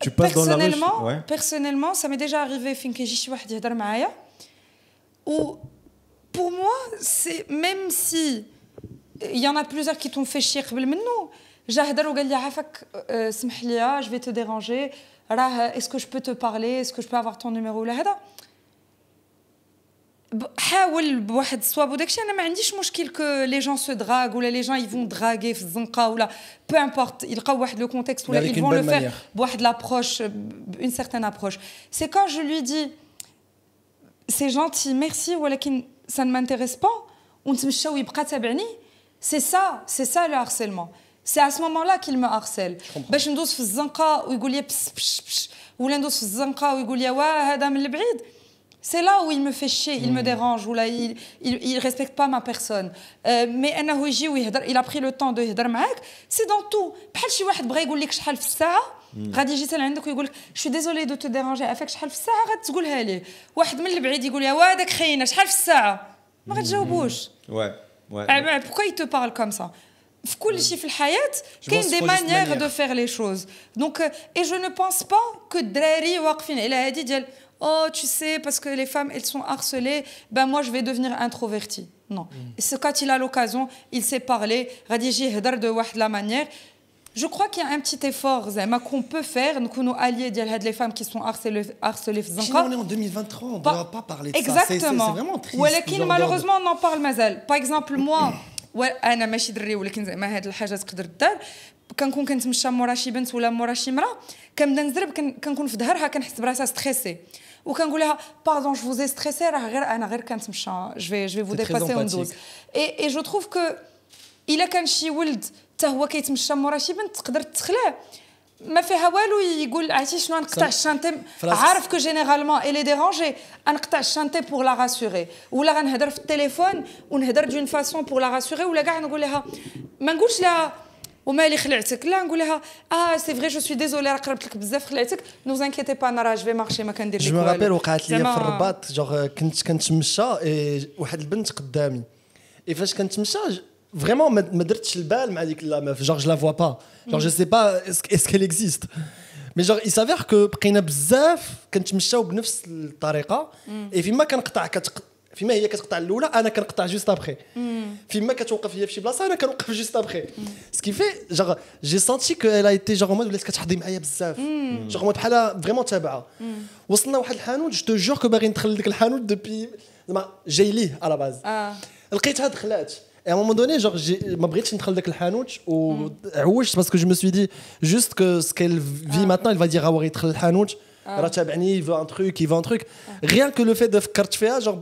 S2: Tu passes dans la rue
S1: personnellement
S2: je- ouais.
S1: personnellement ça m'est déjà arrivé فين كيجي شي واحد يهضر معايا و pour moi c'est même si il y en a plusieurs qui t'ont fait chier قبل منه جا هدر وقال لي عافاك آه، سمح لي je vais te déranger راه est-ce que je peux te parler est-ce que je peux avoir ton numéro ولا هذا ب- حاول بواحد الصواب وداكشي انا ما عنديش مشكل كو لي جون سو دراغ ولا لي جون يفون دراغي في الزنقه ولا بو امبورت يلقاو واحد لو كونتكست ولا
S3: Mais avec
S1: ils
S3: une
S1: vont le
S3: bonne
S1: faire
S3: manière.
S1: بواحد l'approche une certaine approche c'est quand je lui dis c'est gentil merci ولكن ça ne m'intéresse pas ونتمشى ويبقى تابعني c'est ça c'est ça le harcèlement c'est à ce moment-là qu'il me harcèle باش ندوز في الزنقه ويقول لي بس بش بش ولا ندوز في الزنقه ويقول لي واه هذا من البعيد c'est là où il me fait chier, il me dérange, ou là, il, il, il respecte pas ma personne. Euh, mais أنه يجي ويهدر, il a pris le temps de يهدر معاك, c'est dans tout. بحال شي واحد بغى يقول لك شحال في الساعة, غادي يجي سال عندك ويقول لك je suis désolé de te déranger, عافاك شحال في الساعة غادي تقولها ليه. واحد من البعيد يقول لها واه داك خاينة شحال في الساعة؟ ما غاتجاوبوش.
S2: Ouais, ouais.
S1: Ah ben, pourquoi il te parle comme ça في كل شيء في الحياة كاين
S3: pense
S1: des
S3: faut juste
S1: manières
S3: manière.
S1: de faire les choses donc euh, et je ne pense pas que الدراري واقفين على هذه ديال oh tu sais parce que les femmes elles sont harcelées ben moi je vais devenir introverti non c'est quand il a l'occasion il sait parler غادي يجي يهدر de واحد la manière je crois qu'il y a un petit effort زعما qu'on peut faire نكونوا alliés ديال هاد les femmes qui sont harcelées harcelées في
S3: Sinon,
S1: الزنقة
S3: on est en 2023, on ne
S1: Pas-
S3: doit pas parler de ça. C'est- C'est
S1: Exactement.
S3: c'est vraiment triste.
S1: ولكن
S3: genre
S1: malheureusement on en parle مازال باغ اكزومبل موا انا ماشي دري ولكن زعما هاد الحاجه تقدر دار كنكون كنتمشى مورا شي بنت ولا مورا شي مرا كنبدا نزرب كن- كنكون في ظهرها كنحس براسها ستريسي وكنقول لها باردون جو فوز ستريسي راه غير انا غير كنتمشى جو في جو في فو
S3: C'est très
S1: ديباسي وندوز
S3: empathique.
S1: اي اي جو تروف كو الا كان شي ولد حتى هو كيتمشى مورا شي بنت تقدر تخلع ما فيها والو يقول عرفتي شنو نقطع الشانتي
S3: فراس-
S1: عارف كو جينيرالمون الي ديرونجي نقطع الشانتي بور لا راسوري ولا غنهضر في التليفون ونهضر دون فاسون بور لا راسوري ولا كاع نقول لها ما نقولش لها ومالي خلعتك. لا نقول لها آه سي فري جو سوي ديزولي راه قربت لك بزاف خلعتك. نو انكيتي با أنا راه جو في مارشي ما كندير لك
S3: جو
S1: والو.
S3: رابيل وقعت لي في الرباط جوغ كنت كنتمشى واحد البنت قدامي. اي فاش كنتمشى فريمون ما درتش البال مع ديك لا ميف جوغ جو لا فوا با جوغ جو سي با اسك كيل اكزيست مي جوغ يسافير كو بقينا بزاف كنتمشاو بنفس الطريقة. اي فيما كنقطع كتق... فيما هي كتقطع الأولى أنا كنقطع جوست ابخي فيما كتوقف هي في شي بلاصة أنا كنوقف جوست ابخي سكي في جاغ جي سانتي كو الا ايتي جاغ مود ولات كتحضي معايا بزاف جاغ بحال فريمون تابعه وصلنا واحد الحانوت جو جور كو باغي ندخل لديك الحانوت دوبي زعما جاي ليه على باز لقيتها دخلات Et à un moment donné, genre, ma bride, je suis hanout ou parce que je me suis dit juste que ce qu'elle vit maintenant, elle va dire ah, hanout. Il veut un truc, il veut un truc. Rien que le fait de faire genre,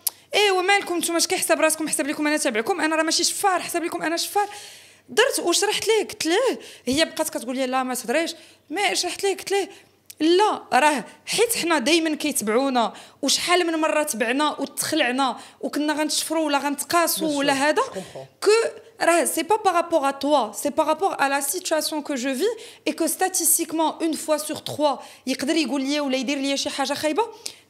S1: إيه ومالكم نتوما؟ اش كيحسب راسكم حسب لكم أنا تابعكم. أنا راه ماشي شفار حسب لكم أنا شفار. درت وشرحت ليه قلت ليه. هي بقات كتقول لي لا ما تهضريش ما شرحت ليه قلت ليه. لا راه حيت حنا دائما كيتبعونا. وشحال من مرة تبعنا وتخلعنا وكنا غنتشفروا ولا غنتقاسوا ولا هذا كو راه سي با بارابور ا توا سي بارابور ا لا سيتواسيون كو جو في اي كو ستاتيستيكمون اون فوا سور تخوا يقدر يقول لي ولا يدير لي شي حاجة خايبة.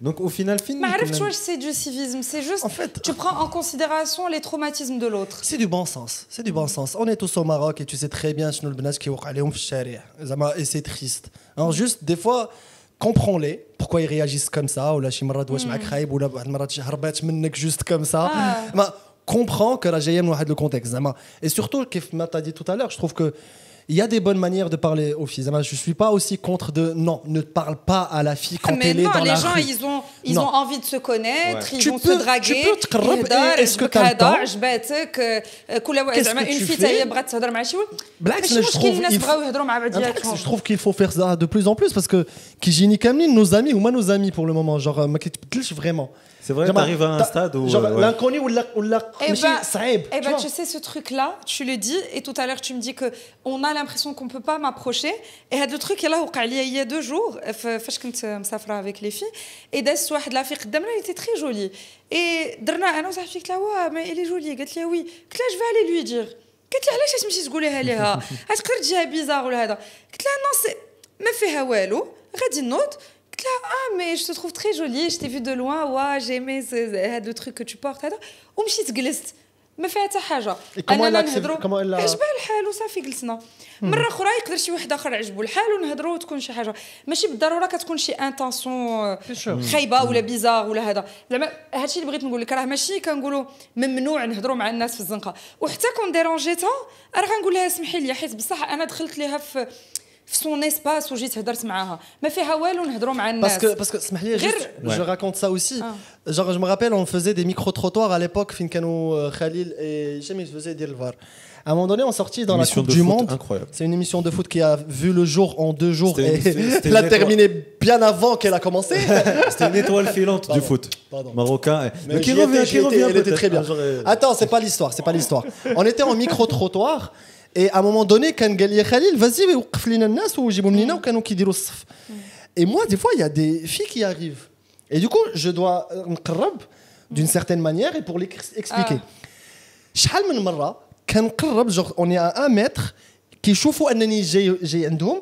S2: Donc au final,
S1: film.
S2: Mais tu
S1: vois, c'est du civisme. C'est juste.
S3: En
S1: tu prends en considération les traumatismes de l'autre.
S3: C'est du bon sens. C'est du bon sens. On est tous au Maroc et tu sais très bien ce qui est et c'est triste. Alors juste des fois comprends-les pourquoi ils réagissent comme ça ou la chimra de ma khaib ou la hmm. juste comme ça.
S1: Ah.
S3: Comprends que la JM le contexte. Et surtout, comme tu as dit tout à l'heure, je trouve que il y a des bonnes manières de parler aux filles. Je ne suis pas aussi contre de non, ne parle pas à la fille quand
S1: mais
S3: elle
S1: non, est
S3: dans
S1: les gens. Ils ont, ils ont envie de se connaître, ils
S3: tu
S1: vont
S3: peux,
S1: se draguer.
S3: Tu peux te Est-ce que euh,
S1: euh,
S3: tu
S1: as le
S3: temps
S1: Une
S3: fille, je trouve,
S1: ah,
S3: je trouve qu'il faut faire ça de plus en plus parce que Kijini Kamlin, nos amis ou moi nos amis pour le moment, genre, euh, vraiment.
S2: C'est vrai,
S3: Genre,
S2: t'arrives à un
S3: t'as-
S2: stade où.
S3: Genre,
S2: euh, ouais.
S3: l'inconnu ou la. ou la-
S1: Eh
S3: ماشي
S1: ben,
S3: صعيب,
S1: Eh
S3: tu
S1: ben,
S3: vois.
S1: tu sais, ce truc-là, tu le dis, et tout à l'heure, tu me dis que on a l'impression qu'on peut pas m'approcher. Et هذا le truc, là, وقع لي il y a deux jours, ف- فاش كنت مسافرة avec les filles, et دازت واحد لا في قدامنا, elle était très jolie. Et درنا انا وصاحبتي قلت لها واه mais elle est jolie قالت لي oui قلت لها je vais aller lui dire قالت لي علاش تمشي تقوليها ليها تقدر تجيها بيزار ولا هذا قلت لها non c'est ما فيها والو غادي نوض قلت لها آه mais je te trouve très jolie. Je t'ai vu de loin. Ouais j'ai aimé هذا le truc que tu portes. هذا ومشيت جلست ما فيها حتى
S3: حاجة accepte-
S1: نهضروا- عجبها الحال وصافي جلسنا مره أخرى يقدر شي واحد اخر عجبو الحال ونهضروا وتكون شي حاجة ماشي بالضروره كتكون شي انتونسيون خايبه ولا بيزار ولا هذا زعما هادشي اللي بغيت نقول لك راه ماشي كنقولوا ممنوع نهضروا مع الناس في الزنقه وحتى كون ديرونجيتها راه غنقول لها اسمحي لي حيت بصح أنا دخلت ليها في في سون اسباس وجيت هدرت معاها ما فيها والو نهضروا مع
S3: Parce
S1: الناس
S3: que, parce que اسمح
S1: غير-
S3: juste,
S2: Ouais.
S3: je raconte ça aussi.
S1: Ah.
S3: Genre, je me rappelle, on faisait des micro-trottoirs à l'époque, Finkano, euh, Khalil et jamais je faisais dire le VAR. À un moment donné, on sortit dans
S2: Émission
S3: la Coupe
S2: de
S3: du
S2: foot
S3: Monde.
S2: incroyable.
S3: C'est une émission de foot qui a vu le jour en deux jours
S2: C'était
S3: et
S2: une- c'était
S3: elle a
S2: une
S3: terminé bien avant qu'elle a commencé.
S2: C'était une étoile filante du
S3: Pardon.
S2: foot
S3: Pardon.
S2: marocain.
S3: Mais
S2: Mais qui
S3: j'y
S2: revient,
S3: étais,
S2: qui
S3: j'y étais,
S2: revient
S3: elle était
S2: peut-être.
S3: très bien.
S2: Ah, j'aurais-
S3: Attends, c'est pas l'histoire, c'est pas l'histoire. On était en micro-trottoir et à un moment donné, quand قال لي Khalil, vas-y, وقف لنا الناس وجيبهم لنا وكانوا كيديروا الصف. Et moi, des fois, il y a des filles qui arrivent. Et du coup, je dois euh, نقرب d'une certaine manière et pour l'expliquer. شحال من مرة كنقرب genre on est à un mètre كيشوفوا انني جاي جاي عندهم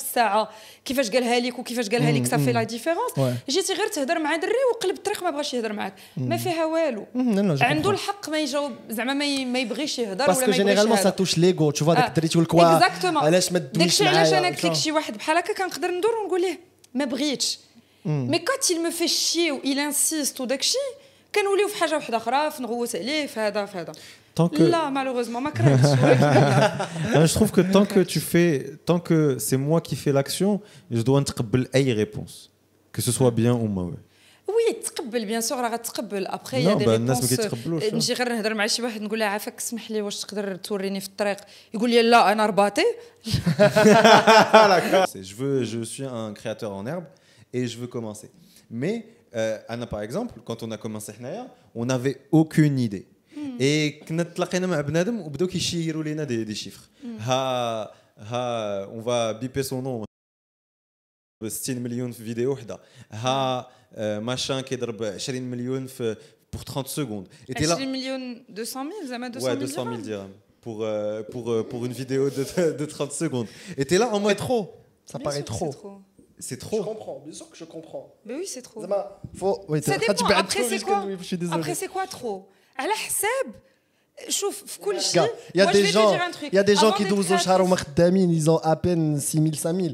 S1: في الساعة. كيفاش قالها لك وكيفاش قالها لك صافي لا ديفيرونس. جيتي غير تهضر مع دري وقلب الطريق ما بغاش يهضر معاك. ما فيها والو. عنده. الحق ما يجاوب زعما ما يبغيش يهضر ولا ما يبغيش
S3: جينيرالمون سا. توش ليغو داك
S1: آه.
S3: الدري تقول لك علاش ما تدويش
S1: داكشي علاش أنا
S3: معايا
S1: قلت لك شي واحد بحال هكا كنقدر ندور ونقول ليه ما بغيتش مي كات il me fait chier و il insiste وداكشي كنوليو في حاجة واحدة أخرى في نغوت عليه في هذا في هذا
S2: Tant que,
S1: لا مالوغوزمون ما كرهتش
S2: Hein, je trouve que tant que tu fais, tant que c'est moi qui fais l'action, je dois نتقبل أي réponse, que ce soit bien ou mauvais.
S1: وي تقبل بيان سور راه غتقبل ابخي يا
S2: Non,
S1: دي
S2: bah, الناس ما
S1: ريبونس
S2: كيتقبلوش.
S1: نجي غير نهضر مع شي واحد نقول له عافاك اسمح لي واش تقدر توريني في الطريق يقول لي لا انا رباطي
S2: C'est- Je, veux, je suis un créateur en herbe et je veux commencer. Mais, euh, Anna, par exemple, quand on a commencé Hnaya, on n'avait aucune idée. Et كنا تلاقينا مع بنادم وبداو كيشيروا لينا دي, دي chiffres. ها ها on va biper son nom 60 مليون في فيديو وحده. ها machin كيضرب 20 مليون في pour 30 secondes. Et t'es là,
S1: 20 مليون 200 000 زعما 200
S2: ouais,
S1: 000
S2: 200 000
S1: dirhams.
S2: dirhams pour, euh, pour, euh, pour une vidéo de, de 30 secondes. Et t'es là en
S3: C'est
S2: mode
S3: trop. Ça
S1: Bien
S3: paraît
S1: sûr que
S3: trop.
S1: c'est trop
S2: c'est
S3: Je
S2: trop.
S3: comprends, bien sûr que je comprends.
S1: mais oui c'est trop
S3: زعما faut oui,
S1: Ça
S3: t'as-
S1: dépend.
S3: tu بعد
S1: Après,
S3: trop
S1: c'est
S3: jusqu'à
S1: quoi
S3: nous, je suis désolé.
S1: Après, c'est quoi trop على حساب شوف في كل شيء
S3: Gars, Il y a
S1: Moi, je
S3: des
S1: vais te
S3: gens,
S1: dire un truc.
S3: il y a des gens
S1: Avant
S3: qui
S1: d'être
S3: doivent au
S1: créatrice-
S3: خدامين, ils ont à peine 6 000, 5 000.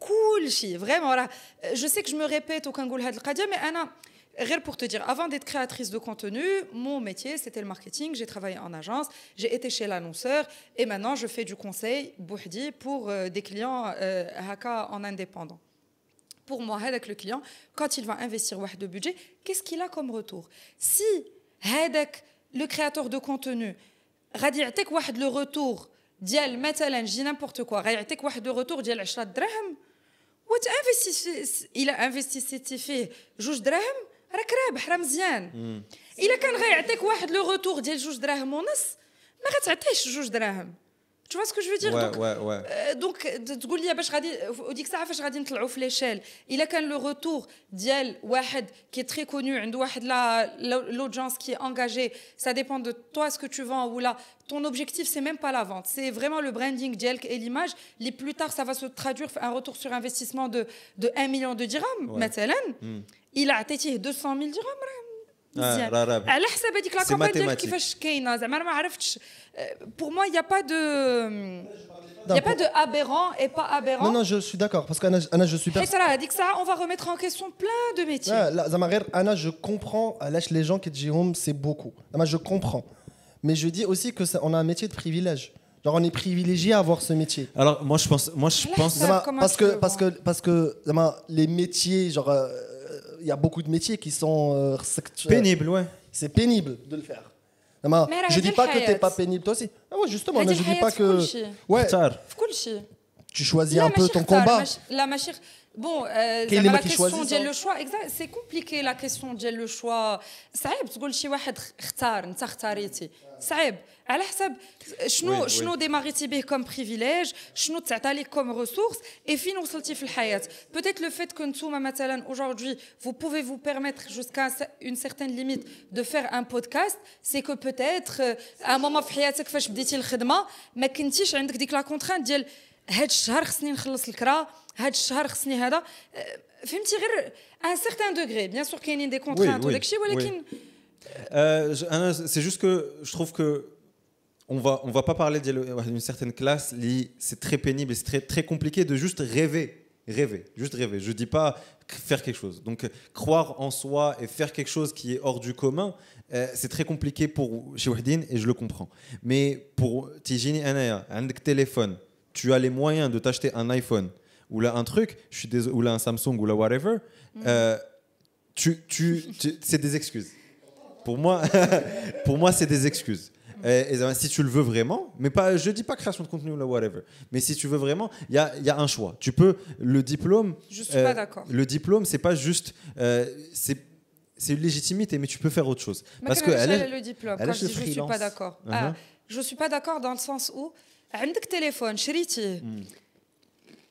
S1: كل شيء فريمون راه جو سي que je me répète وكنقول هذه القضيه مي انا غير pour te dire, avant d'être créatrice de contenu, mon métier, c'était le marketing. J'ai travaillé en agence, j'ai été chez l'annonceur et maintenant, je fais du conseil Bouhdi pour euh, des clients euh, Haka en indépendant. Pour moi, avec le client, quand il va investir واحد de budget, qu'est-ce qu'il a comme retour Si هذاك le créateur de contenu غادي يعطيك واحد le retour ديال مثلا je dis n'importe quoi غيعطيك واحد le retour ديال 10 دراهم وتانفيستي إلا انفستيسيتي فيه جوج دراهم راك رابح راه مزيان. إلا كان غيعطيك واحد لو روتور ديال جوج دراهم ونص ما غتعطيهش جوج دراهم. Tu vois ce que je veux dire
S2: Ouais,
S1: Donc,
S2: ouais, ouais.
S1: euh, donc تقول لي باش غادي وديك الساعه فاش غادي نطلعوا في ليشيل الا كان لو روتور ديال واحد كي تري كونو عنده واحد لا l'audience qui est engagée ça dépend de toi ce que tu vends ou là ton objectif c'est même pas la vente c'est vraiment le branding ديالك et l'image les plus tard ça va se traduire في un retour sur investissement de de 1 million de dirhams
S2: Ouais.
S1: مثلا الا عطيتيه 200 000 درهم راه
S2: آه،
S1: مزيان
S2: راه رابح.
S1: على حسب هذيك لا
S2: C'est
S1: كومباني ديالك
S2: mathématique.
S1: كيفاش كاينه زعما انا ما عرفتش بور موا يا با دو Il n'y a pas de aberrant et pas aberrant.
S3: Non, non, je suis d'accord. Parce qu'Anna, Anna, je suis
S1: Et
S3: persuadé.
S1: ça, là, dit que ça, on va remettre en question plein de métiers.
S3: Ah, là, زعما غير Anna, je comprends. Lâche les gens qui te diront c'est beaucoup. زعما je comprends. Mais je dis aussi que ça, on a un métier de privilège. Genre on est privilégié à avoir ce métier.
S2: Alors, moi, je pense, moi, je
S1: Là,
S2: pense,
S1: ça-
S3: زعما
S1: comment
S3: parce
S1: tu
S3: que
S1: le
S3: parce que parce que زعما les métiers genre euh, il y a beaucoup de métiers qui sont euh, خصك ت-
S2: pénible, ouais.
S3: c'est pénible de le faire. زعما
S1: Mais راه
S3: je
S1: هذه
S3: dis pas que t'es
S1: الحياة.
S3: pas pénible toi aussi. Ah ouais justement,
S1: هذه
S3: là, je dis
S1: الحياة
S3: pas
S1: في
S3: que
S1: كل شيء.
S3: ouais,
S2: اختار
S1: في كل شيء.
S3: tu choisis
S1: لا
S3: un peu
S1: ماشي
S3: ton
S1: اختار،
S3: combat.
S1: ماشي- لا ماشي بون
S3: كاين اللي
S1: زعما
S3: ما
S1: لا
S3: كيشوازيش
S1: كيسيون ديال
S3: صح.
S1: لو شوا اكزاكت سي كومبليكي لا كيسيون ديال لو شوا صعيب تقول شي واحد اختار انت اختاريتي صعيب على حسب شنو
S2: وي، وي.
S1: شنو ديماريتي به كوم بريفيليج شنو تعطى لك كوم ريسورس اي فين وصلتي في الحياه بوتيت لو فيت كو نتوما مثلا aujourd'hui vous pouvez vous permettre jusqu'à une certaine limite de faire un podcast c'est que peut-être à un moment في حياتك فاش بديتي الخدمه ما كنتيش عندك ديك لا كونترانت ديال هاد الشهر خصني نخلص الكرا هاد الشهر خصني هذا أه، فهمتي غير ان سيغتان دوغري بيان سور كاينين دي كونترانت
S2: oui,
S1: وداك الشيء ولكن
S2: Euh, je- Anna, c'est juste que je trouve que on va on va pas parler d'il- d'une certaine classe. li- C'est très pénible et c'est très très compliqué de juste rêver, rêver, juste rêver. Je dis pas c- faire quelque chose. Donc euh, croire en soi et faire quelque chose qui est hors du commun, euh, c'est très compliqué pour chez Wahdin et je le comprends. Mais pour Tijini Anaya, un téléphone, tu as les moyens de t'acheter un iPhone ou là un truc, je suis désolé, ou là un Samsung ou là whatever. euh, tu, tu, tu- c'est des excuses. Pour moi, pour moi, c'est des excuses. Et, et ça, si tu le veux vraiment, mais pas, je dis pas création de contenu ou là, whatever, mais si tu veux vraiment, il y a, il y a un choix. Tu peux, le diplôme.
S1: je suis pas d'accord
S2: Le diplôme, c'est pas juste, euh, c'est, c'est une légitimité, mais tu peux faire autre chose.
S1: ما
S2: Parce que
S1: كنعرفش
S2: elle
S1: على
S2: est,
S1: le diplôme
S2: elle
S1: quand
S2: est
S1: je
S2: chez
S1: dis je suis pas
S2: freelance.
S1: d'accord
S2: Uh-huh.
S1: ah, je suis pas d'accord dans le sens où عندك تليفون شريتيه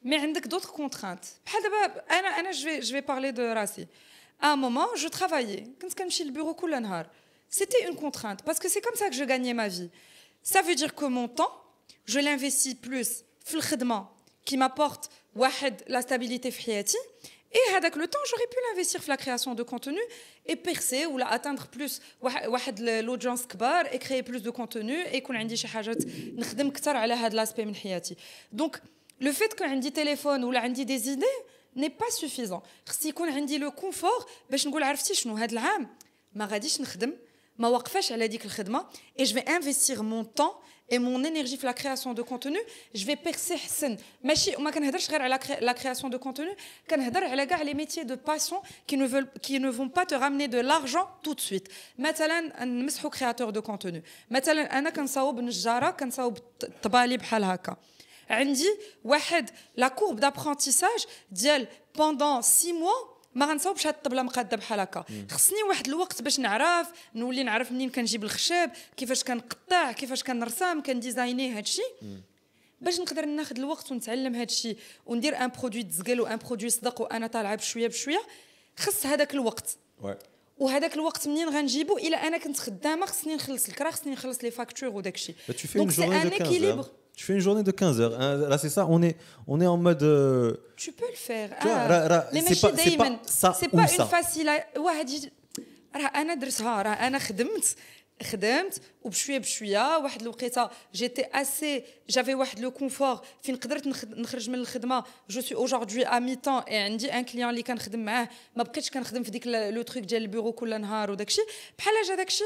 S1: mais عندك d'autres contraintes بحال دابا انا انا je vais je vais parler de راسي à un moment je travaillais كنت كنمشي للبيرو كل نهار c'était une contrainte parce que c'est comme ça que je gagnais ma vie ça veut dire que mon temps je l'investis plus في الخدمه qui m'apporte واحد la stabilité في حياتي et هذاك le temps j'aurais pu l'investir في la création de contenu et percer ou la atteindre plus واحد- واحد ل- l'audience كبار et créer plus de contenu et يكون عندي شي حاجات نخدم اكثر على هذا l'aspect من حياتي donc le fait que عندي téléphone ولا عندي des idées n'est pas suffisant خص يكون عندي لو كونفور باش نقول عرفتي شنو هذا العام ما غاديش نخدم ما واقفاش على ديك الخدمه et je vais investir mon temps et mon énergie في la création de contenu je vais percer حسن ماشي وما كنهضرش غير على cré- la création de contenu كنهضر على كاع les métiers de passion qui ne veulent qui ne vont pas te ramener de l'argent tout de suite مثلا نمسحوا créateur de contenu مثلا انا كنصاوب نجاره كنصاوب طبالي بحال هكا عندي واحد لا كورب دابرونتيساج ديال بوندون 6 موا ما غنصاوبش هاد الطبلة مقاده بحال هكا. خصني واحد الوقت باش نعرف نولي نعرف منين كنجيب الخشب كيفاش كنقطع كيفاش كنرسم كنديزايني هادشي. باش نقدر ناخذ الوقت ونتعلم هادشي وندير ان برودوي تزقل وان برودوي صدق وأنا طالعة بشوية بشوية خص هذاك الوقت. وهذاك الوقت منين غنجيبو؟ إلا أنا كنت خدامة خصني نخلص الكرا خصني نخلص لي فاكتور وداك الشيء
S2: Bah, tu fais
S1: Donc
S2: une
S1: c'est
S2: journée
S1: un
S2: de 15
S1: équilibre.
S2: heures. Tu fais une journée de 15 heures. hein. Là, c'est ça. On est, on est en mode. euh,
S1: Tu peux le faire.
S2: Tu vois, ra- ra-
S1: mais
S2: c'est
S1: ماشي
S2: pas- c'est
S1: دايما
S2: pas ça
S1: سي
S2: ou
S1: با
S2: ça.
S1: اون فاسيل واحد يجي راه انا درتها راه انا خدمت خدمت وبشويه بشويه واحد الوقيته جيتي اسي جافي واحد لو كونفور فين قدرت نخد- نخرج من الخدمه جو سوي اوجوردي ا مي طون اي عندي ان كليون اللي كنخدم معاه ما بقيتش كنخدم في ديك لو تروك ديال البيرو كل نهار وداكشي بحال جا داكشي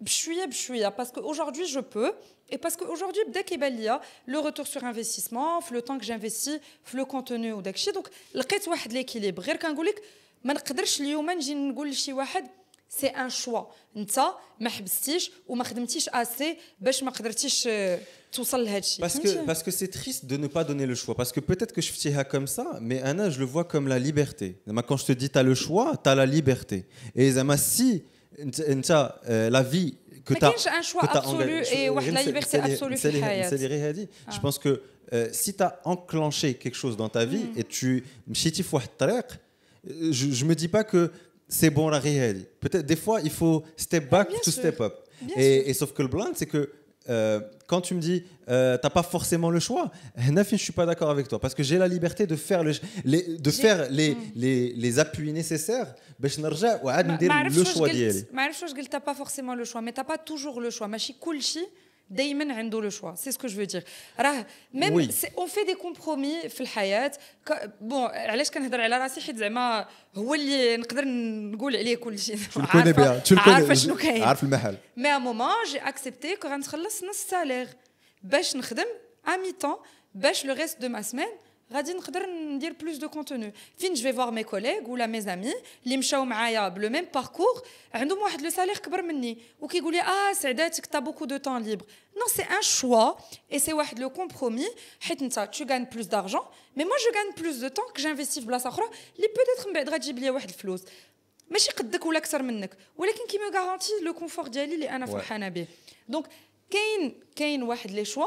S1: بشويه بشويه باسكو aujourd'hui je peux et parce que aujourd'hui بدا كيبان ليا لو روتور سور انفستيسمون في لو طون كو جانفيستي في لو كونتوني وداكشي دونك لقيت واحد ليكيليبر غير كنقول لك ما نقدرش اليوم نجي نقول لشي واحد سي ان شوا انت ما حبستيش وما خدمتيش اسي باش ما قدرتيش آه، توصل لهذا الشيء
S2: Parce que, parce que c'est triste de ne pas donner le choix. Parce que peut-être que je fais comme ça, mais Anna, je le vois comme la liberté. Zama, Quand je te dis tu as le choix, tu as la liberté. Et Zama, si nt- nt- euh, la vie que
S1: ما
S2: tu as.
S1: كاينش ان شوا ابسولو اي واحد لا ليبرتي ابسولو في الحياه
S2: Je pense que euh, si tu as enclenché quelque chose dans ta vie et tu مشيتي في واحد الطريق, euh, je, je me dis pas que c'est bon la réalité. Peut-être des fois il faut step back
S1: bien
S2: to
S1: sûr.
S2: step up.
S1: Bien
S2: Et,
S1: sûr.
S2: et sauf que le blind, c'est que euh, quand tu me dis euh, t'as pas forcément le choix, Nafin, je suis pas d'accord avec toi parce que j'ai la liberté de faire, le, les, de
S1: J'ai-
S2: faire les,
S1: Mm.
S2: les, les appuis nécessaires باش نرجع وعاد
S1: ما
S2: ندير
S1: ما عرفتش
S2: le
S1: واش
S2: choix ديالي.
S1: قلت ما عرفتش واش قلت با فورسيمون لو شوا مي تا با توجور لو شوا ماشي كل شيء دائما عنده لو شوا سي سكو جو فو دير راه ميم. اون في دي كومبرومي في الحياة. ك- بون علاش كنهضر على راسي؟ حيت زعما هو اللي نقدر نقول عليه كل شيء.
S3: عارفة connais.
S1: شنو كاين.
S3: عارف المحل.
S1: مي ا مومون جي اكسبتي كو غنتخلص نص سالير باش نخدم ا مي طون باش لو ريست دو ما سمان غادي نقدر ندير بلوس دو كونتوني فين جو في فوار مي كوليغ ولا مي زامي اللي مشاو معايا بلو ميم باركور عندهم واحد لو سالير كبر مني وكيقول لي اه سعداتك تا بوكو دو طون ليبر نو سي ان شوا اي سي واحد لو كومبرومي حيت انت تو غان بلوس دارجون مي موا جو غان بلوس دو طون كو جانفيستي في بلاصه اخرى اللي بوتيتر من بعد غتجيب لي واحد الفلوس ماشي قدك ولا اكثر منك ولكن كي مو غارونتي لو كونفور ديالي اللي انا
S2: Ouais.
S1: فرحانه به دونك كاين كاين واحد لي شوا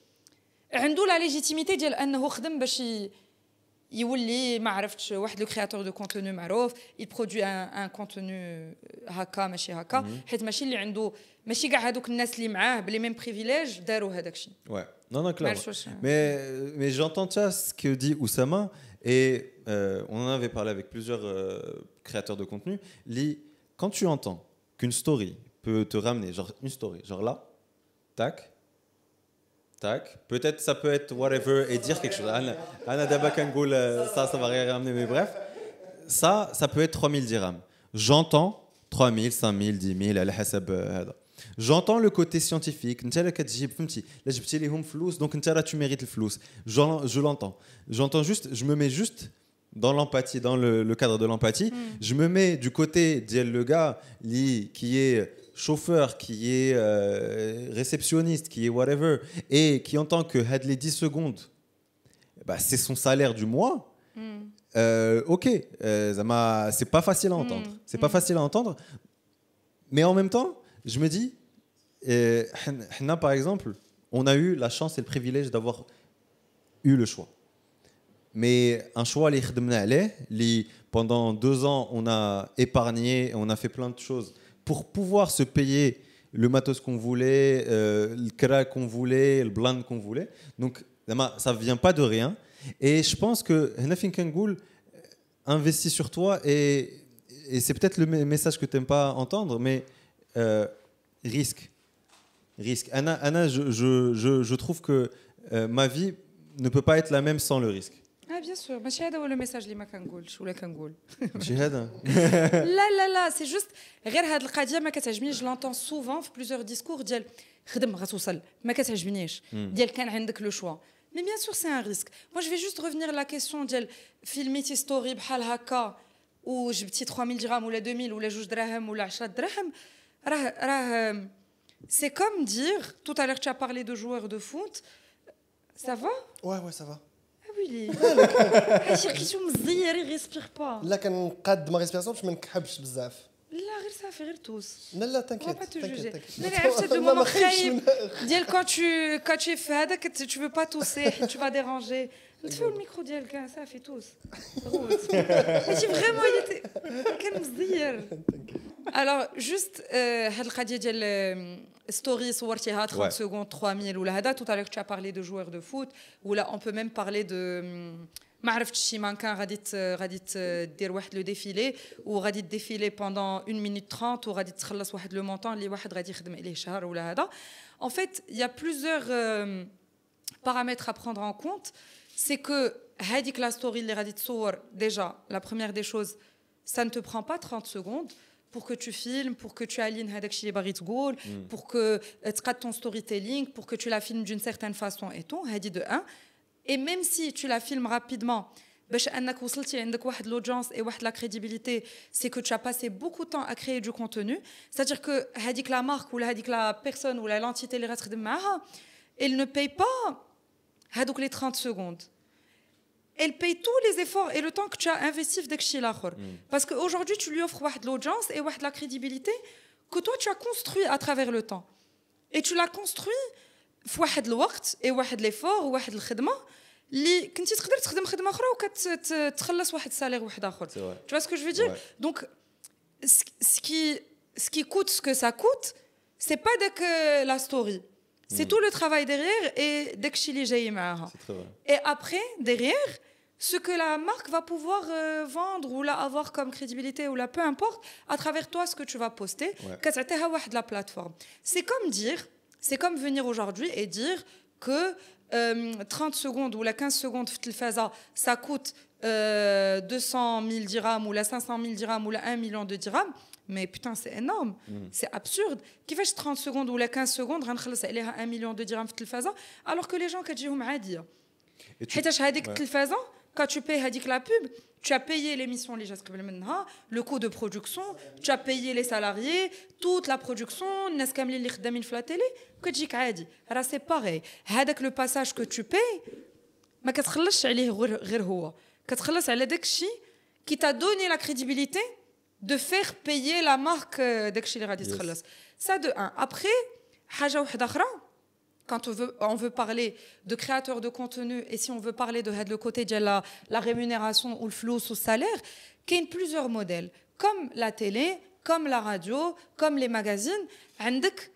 S1: عنده لا ليجيتيميتي ديال انه خدم باش ي- يولي ما عرفتش واحد لو كرياتور دو كونتوني معروف يبرودوي ان ان كونتوني هكا ماشي هكا حيت ماشي اللي عنده ماشي كاع هذوك الناس اللي معاه بلي ميم بريفيليج داروا هذاك الشيء
S2: Ouais. Non, non,
S1: ما
S2: clairement.
S1: عرفتش واش
S2: Mais, mais j'entends déjà ce que dit Oussama, et euh, on en avait parlé avec plusieurs euh, créateurs de contenu. Lis, quand tu entends qu'une story peut te ramener, genre une story, genre là, tac, Peut-être ça peut être whatever et dire quelque chose. Anna, Dabakangoul, euh, ça, ça va rien ramener, mais bref. Ça, ça peut être 3000 dirhams. J'entends 3000, 5000, 10 000, J'entends le côté scientifique. Donc, tu mérites le flou. Je l'entends. J'entends juste, je me mets juste dans l'empathie, dans le, cadre de l'empathie. Hmm. Je me mets du côté le gars qui est chauffeur, qui est euh, réceptionniste, qui est whatever, et qui entend que had les 10 secondes, bah, c'est son salaire du mois. Mm. Euh, ok, euh, c'est pas facile à hmm.
S1: entendre.
S2: C'est hmm. pas facile à entendre. Mais en même temps, je me dis, euh, par exemple, on a eu la chance et le privilège d'avoir eu le choix. Mais un choix, les pendant deux ans, on a épargné, on a fait plein de choses pour pouvoir se payer le matos qu'on voulait, euh, le crack qu'on voulait, le blind qu'on voulait. Donc, ça ne vient pas de rien. Et je pense que Hnafin Kangoul investit sur toi et, c'est peut-être le me- message que tu n'aimes pas entendre, mais euh, risque. Risque. Anna, Anna je, trouve que euh, ma vie ne peut pas être la même sans le risque.
S1: اه بيان سور ماشي هذا هو لو ميساج اللي ما كنقولش ولا كنقول
S2: ماشي هذا
S1: لا لا لا سي جوست غير هاد القضيه ما كتعجبنيش جو لونتون سوفون في بليزيور ديسكور ديال خدم غتوصل ما كتعجبنيش ديال كان عندك لو شوا مي بيان سور سي ان ريسك موا جو في جوست ريفينير لا كيسيون ديال فيلميتي ستوري بحال هكا وجبتي 3000 درهم ولا 2000 ولا جوج دراهم ولا 10 دراهم راه راه سي كوم دير tout à l'heure tu as parlé de joueurs de foot ça va
S3: Ouais, ouais, ça va.
S1: ah oui هادشي لقيتو مزير يغيسبيغ با
S3: لا كنقاد ما ريسبيراسيون باش ما نكحبش بزاف
S1: لا غير صافي غير توس
S3: لا لا
S1: On va
S3: تنكيت
S1: pas te juger.
S3: تنكيت
S1: Mais عرفت هاد
S3: ما
S1: المومون
S3: خايفش
S1: خايب
S3: من-
S1: ديال quand tu quand tu es في هذاك tu veux pas tousser tu vas déranger تفيو الميكرو ديالك صافي توس غوت هادشي فريمون يتي كان مزير الوغ جوست هاد القضيه ديال ستوري صورتيها 30
S2: Ouais.
S1: secondes 3000 ولا هذا tout à l'heure tu as parlé de joueurs de foot ou là on peut même parler de ما عرفتش شي مانكان غادي ت- غادي ت- دير واحد لو ديفيلي وغادي ديفيلي بوندون 1 مينوت 30 وغادي تخلص واحد لو مونطون اللي واحد غادي يخدم عليه شهر ولا هذا en fait il y a plusieurs euh, paramètres à prendre en compte c'est que هذيك la story اللي غادي تصور déjà la première des choses ça ne te prend pas 30 secondes pour que tu filmes, pour que tu alignes هذاك الشيء اللي باغي تقول, pour que euh, تقاد ton storytelling, pour que tu la filmes d'une certaine façon et tout, هذه de 1. Et même si tu la filmes rapidement, باش انك وصلتي عندك واحد l'audience et واحد la crédibilité, c'est que tu as passé beaucoup de temps à créer du contenu. C'est-à-dire que هذيك la marque ou هذيك la personne ou l'entité اللي غتخدم معاها, elle ne paye pas هذوك les 30 secondes. Elle paye tous les efforts et le temps que tu as investi في داك الشيء الاخر. Parce qu'aujourd'hui, tu lui offres واحد l'audience et واحد la crédibilité que toi tu as construit à travers le temps. Et tu l'as construit في واحد الوقت et واحد l'effort وواحد الخدمه اللي كنتي تقدر تخدم خدمه اخرى وكتخلص واحد السالير واحد اخر.
S2: C'est vrai.
S1: Tu vois ce que je veux dire
S2: Ouais.
S1: Donc, ce ce qui, ce qui coûte ce que ça coûte, c'est pas dès que la story. C'est tout le travail derrière et dès que je suis
S2: C'est très vrai.
S1: Et après, derrière, ce que la marque va pouvoir euh, vendre ou là avoir comme crédibilité ou là peu importe, à travers toi ce que tu vas poster,
S2: Ouais.
S1: كتعطيها واحد la plateforme. C'est comme dire, c'est comme venir aujourd'hui et dire que euh, 30 secondes ou la 15 secondes في التلفازة, ça coûte euh, 200 000 dirhams ou la 500 000 dirhams ou la 1 million de dirhams. Mais putain, c'est énorme. C'est absurde. كيفاش 30 secondes ou la 15 secondes غنخلص عليها 1 million de dirhams في التلفازة alors que les gens كتجيهم عادية.
S2: Et tu-
S1: حيتاش هذيك
S2: Ouais.
S1: التلفازه quand tu payes هذيك la pub tu as payé l'émission اللي جات قبل منها le coût de production tu as payé les salariés toute la production الناس كاملين اللي خدامين في لا تيلي كتجيك عادي راه سي باغي هذاك لو باساج كو tu payes ما كتخلصش عليه غير غير هو كتخلص على داك الشيء qui t'a donné la crédibilité de faire payer la marque euh, داك الشيء اللي غادي
S2: Yes.
S1: تخلص ça de un après حاجه واحده اخرى quand on veut, on veut parler de créateurs de contenu et si on veut parler de le côté de la, la rémunération ou le flou ou le salaire, qu'il y a plusieurs modèles. Comme la télé, comme la radio, comme les magazines, عندك آه،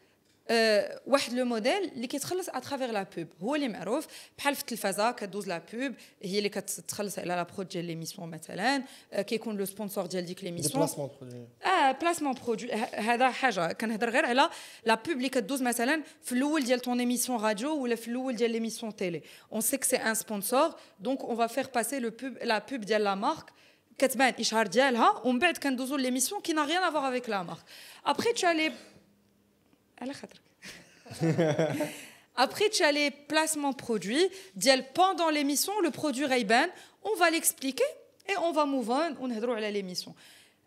S1: واحد لو موديل اللي كيتخلص à travers la pub هو اللي معروف بحال في التلفازه كدوز لا بوب هي اللي كتخلص على لا برود ديال ليميسيون مثلا آه، كيكون لو سبونسور ديال ديك
S3: Des
S1: ليميسيون
S3: placements de produits.
S1: اه بلاسمون برودوي هذا حاجه كنهضر غير على لا بوب اللي كدوز مثلا في الاول ديال طون ايميسيون راديو ولا في الاول ديال ليميسيون تيلي اون سي كو سي ان سبونسور دونك اون فا فير باسي لو بوب لا بوب ديال لا مارك كتبان اشهار ديالها ومن بعد كندوزو ليميسيون كي نا ريان افوار افيك لا مارك ابخي tu as les على خاطرك Après, tu as les placements produits. Dial, Pendant l'émission, le produit Ray-Ban, on va l'expliquer et on va move on, on va à l'émission.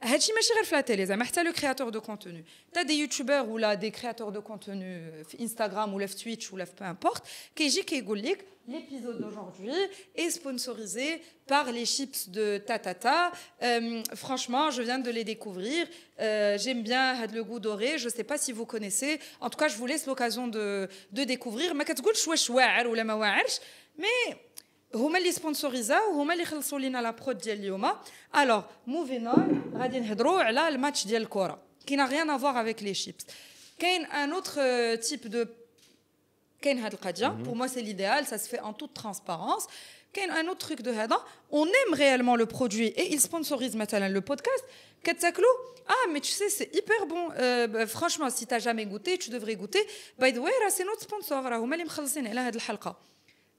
S1: هادشي ماشي غير في لا تيلي زعما حتى لو كرياتور دو كونتوني تا دي يوتيوبر ولا دي كرياتور دو كونتوني في انستغرام ولا في تويتش ولا في بو امبورت كيجي كيقول لك l'épisode d'aujourd'hui est sponsorisé par les chips de Tatata. Euh, franchement, je viens de les découvrir. Euh, J'aime bien had le goût doré. Je ne sais pas si vous connaissez. En tout cas, je vous laisse l'occasion de, de découvrir. ما كتقولش واش واعر ولا ما واعرش. Mais هما اللي سبونسوريزاو وهما اللي خلصوا لينا لا برود ديال اليوم الوغ موفين اون غادي نهضروا على الماتش ديال الكره كي نا ريان افوار افيك لي شيبس كاين ان اوتر تيب دو كاين هاد القضيه pour moi c'est l'idéal ça se fait en toute transparence كاين un autre truc de هذا on aime réellement le produit et il sponsorise مثلا le podcast كتاكلو ah mais tu sais c'est hyper bon euh, bah, franchement si t'as jamais goûté tu devrais goûter by the way راه c'est notre sponsor راه هما اللي مخلصين على هاد الحلقه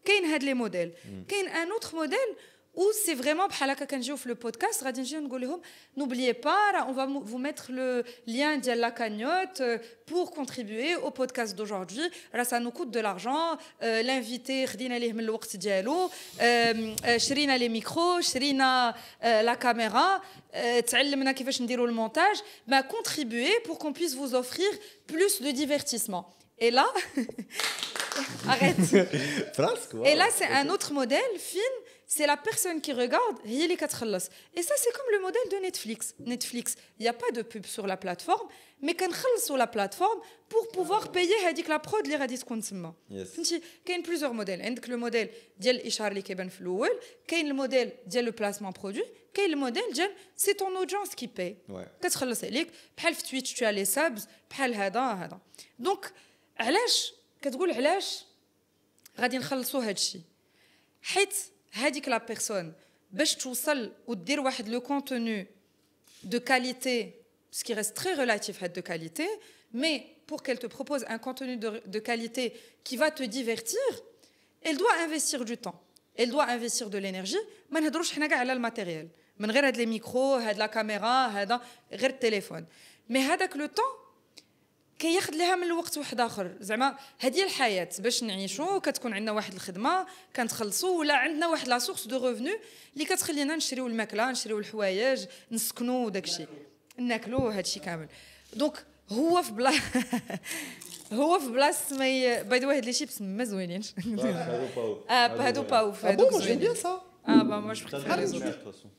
S1: كاين هاد لي موديل كاين ان اوتر موديل ou c'est vraiment بحال هكا كنجيو في لو بودكاست غادي نجيو نقول لهم n'oubliez pas راه on va vous mettre le lien ديال la cagnotte euh, pour contribuer au podcast d'aujourd'hui راه ça nous coûte de l'argent euh, l'invité خدينا ليه من الوقت ديالو euh, euh, شرينا لي ميكرو شرينا euh, la caméra euh, تعلمنا كيفاش نديروا المونتاج bah contribuer pour qu'on puisse vous offrir plus de divertissement Et là, arrête. Et là, c'est un autre modèle, fin, c'est la personne qui regarde, il est Et ça, c'est comme le modèle de Netflix. Netflix, il n'y a pas de pub sur la plateforme, mais qu'on sur la plateforme pour pouvoir payer dit que la prod, les radis consomment.
S2: Il
S1: y a plusieurs modèles. Il y a le modèle d'Yel Ishar Likeben Flouel, il y a le modèle d'Yel le placement produit, il y a le modèle d'Yel c'est ton audience qui paye. Qu'est-ce que Twitch, tu as les subs, donc. علاش كتقول علاش غادي نخلصوا هذا الشيء حيت هذيك لا بيرسون باش توصل ودير واحد لو كونتوني de qualité, ce qui reste très relatif à de qualité, mais pour qu'elle te propose un contenu de, de qualité qui va te divertir, elle doit investir du temps. Elle doit investir de l'énergie. ما نهضروش حنا كاع على الماتيريال من غير هاد لي ميكرو هاد كياخذ لها من الوقت واحد آخر. زعما هذه الحياة باش نعيشوا كتكون عندنا واحد الخدمة كنتخلصوا ولا عندنا واحد لا سورس دو ريفونو اللي كتخلينا نشريو الماكلة نشريو الحوايج نسكنوا وداك الشيء ناكلوا هذا الشيء كامل. دونك هو في بلا هو في بلاصه ما باي ذا واي هاد لي شيبس ما زوينينش. آه هادو باوف
S3: bon,
S1: هادوك
S3: moi j'aime bien
S1: زوينين. آه با les autres.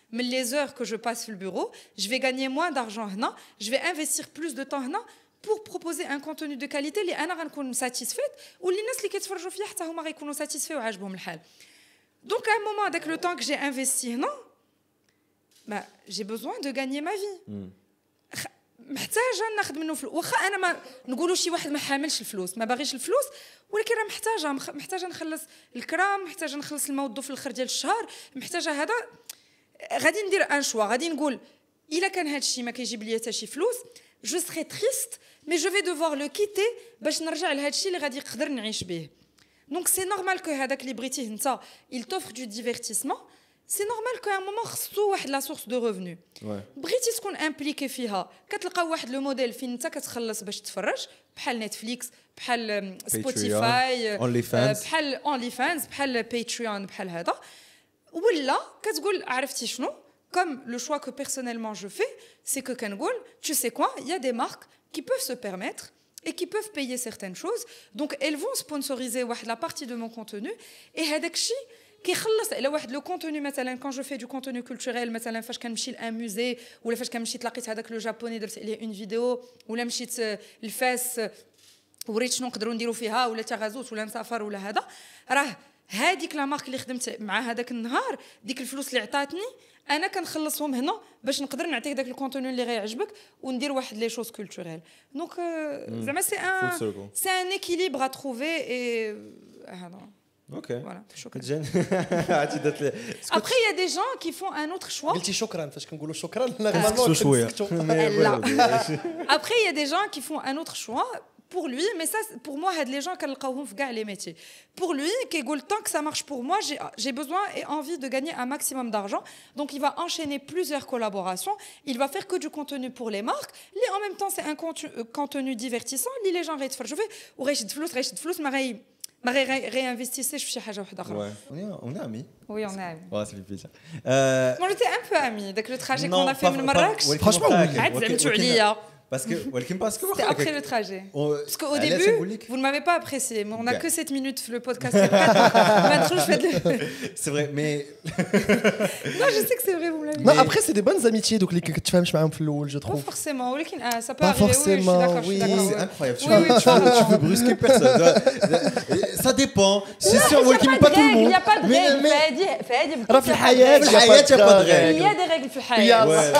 S1: من لي زور كو جو باس في البيرو جو في غاني موان دارجون هنا جو في انفستير بلوس دو طون هنا pour proposer un contenu de qualité اللي انا غنكون ساتيسفيت واللي الناس اللي كيتفرجوا فيا حتى هما غيكونوا ساتيسفي وعاجبهم الحال دونك à un moment avec le temps que j'ai investi هنا bah, j'ai besoin de gagner ma vie خ- محتاجه ناخذ منه فلوس واخا انا ما نقولوا شي واحد ما حاملش الفلوس ما باغيش الفلوس ولكن راه محتاجه مخ- محتاجه نخلص الكرام محتاجه نخلص الموظف في الاخر ديال الشهر محتاجه هذا غادي ندير ان شوا غادي نقول إلا كان هذا الشيء ما كيجيب لي حتى شي فلوس جو سري تريست مي جو في دوفوار لو كيتي باش نرجع لهذا الشيء اللي غادي نقدر نعيش به. دونك سي نورمال كو هذاك اللي بغيتيه انت il t'offre du divertissement. سي نورمال كو ان مومون خصو واحد لا سورس دو
S2: Ouais.
S1: بغيتي تكون امبليكي فيها كتلقى واحد لو موديل فين انت كتخلص باش تفرج بحال نتفليكس بحال سبوتيفاي
S2: OnlyFans.
S1: بحال اونلي فانز بحال باتريون بحال هذا. ولا كتقول عرفتي شنو comme le choix que personnellement je fais c'est que كنقول tu sais quoi il y a des marques qui peuvent se permettre et qui peuvent payer certaines choses donc elles vont sponsoriser واحد la partie de mon contenu et هذاك الشيء كيخلص على واحد لو كونتوني مثلا كون جو في دو كونتوني كولتوريل مثلا فاش كنمشي لان موزي ولا فاش كنمشي تلاقيت هذاك لو جابوني درت عليه اون فيديو ولا مشيت آه، لفاس وريت شنو نقدروا نديروا فيها ولا تغازوت ولا نسافر ولا هذا راه هذيك لا مارك اللي خدمت مع هذاك النهار ديك الفلوس اللي عطاتني أنا كنخلصهم هنا باش نقدر نعطيك داك الكونتوني اللي غيعجبك وندير واحد لي شوز كولتوريل دونك زعما سي ان. سي ان اكيليبر ا تروفي اي هذا
S2: Ok.
S1: فوالا شكرا
S2: جن عرفتي درت
S1: y a des gens qui font un autre choix.
S3: قلتي شكرا فاش كنقولوا شكرا
S2: نسكتوا شوية
S1: لا. Y a des gens qui font un autre choix. pour lui, mais ça, pour moi, les gens qui ont les métiers. Pour lui, qui le temps que ça marche pour moi, j'ai besoin et envie de gagner un maximum d'argent. Donc, il va enchaîner plusieurs collaborations. Il va faire que du contenu pour les marques. Et en même temps, c'est un euh, contenu, divertissant. Les gens je vais ou de flous, de flous, réinvestissez, je
S2: suis On est amis.
S1: Oui, on est amis.
S2: Ouais, ça plaisir. Euh...
S1: J'étais un peu amis, avec le trajet qu'on a fait
S2: de
S1: Marrakech.
S3: Franchement, oui.
S1: Ah,
S2: parce que
S1: C'était après le trajet.
S2: Euh,
S1: Parce qu'au début, vous ne m'avez pas apprécié. Mais on n'a que 7 minutes, le podcast. c'est
S2: vrai, mais.
S1: non, je sais que c'est vrai, vous me l'avez
S3: Non, après, c'est des bonnes amitiés, donc les que tu fais, je un flow, je trouve.
S1: Pas forcément, ah, ça peut
S3: pas
S1: arriver.
S3: Forcément, oui,
S1: oui
S2: c'est incroyable. Tu,
S1: oui,
S2: veux,
S1: oui,
S2: tu, veux, brusquer personne. ça dépend. C'est sûr, Walking, pas tout le
S1: monde. Il n'y a pas de règles.
S3: Il y a des
S2: règles.
S1: Il y a des règles.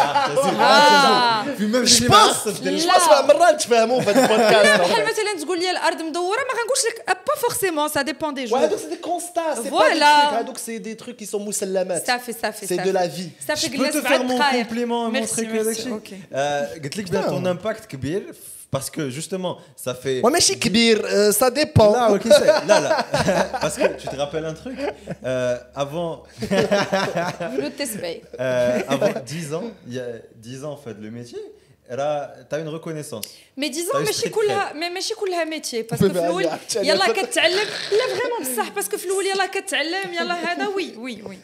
S2: Ah.
S3: Je pense.
S2: marre,
S3: je
S1: لا.
S3: pense مرات تفهموا في هذا البودكاست.
S1: بحال مثلا تقول لي الارض مدوره ما غنقولش لك با فورسيمون سا ديبون دي جور
S3: وهذوك c'est des constats, c'est pas des
S1: Voilà.
S3: trucs. هذوك c'est des trucs qui sont مسلمات.
S1: صافي صافي
S3: C'est de la vie.
S1: صافي
S2: Je peux
S1: جلس
S2: te
S1: بعد
S2: faire mon
S1: دقايق.
S2: compliment et
S1: Merci,
S2: montrer que
S1: merci,
S2: هذاك الشيء.
S1: ok.
S2: آه، قلت لك بلا
S3: Putain.
S2: ton impact كبير parce que justement ça fait
S3: Ouais, ماشي كبير, euh, ça dépend.
S2: Là, ok, c'est- là, là. Parce que tu te rappelles un truc euh, Avant,
S1: فلوس تسبي
S2: euh, avant 10 ans, il y a 10 ans en fait, le métier, tu as une reconnaissance.
S1: مي ديزون
S2: طيب
S1: ماشي
S2: ستريت
S1: كلها مي ماشي كلها ميتي باسكو في
S3: بما
S1: الاول
S3: عرفت أنا.
S1: يلا كتعلم لا فريمون بصح باسكو في الاول يلا كتعلم يلا هذا وي وي وي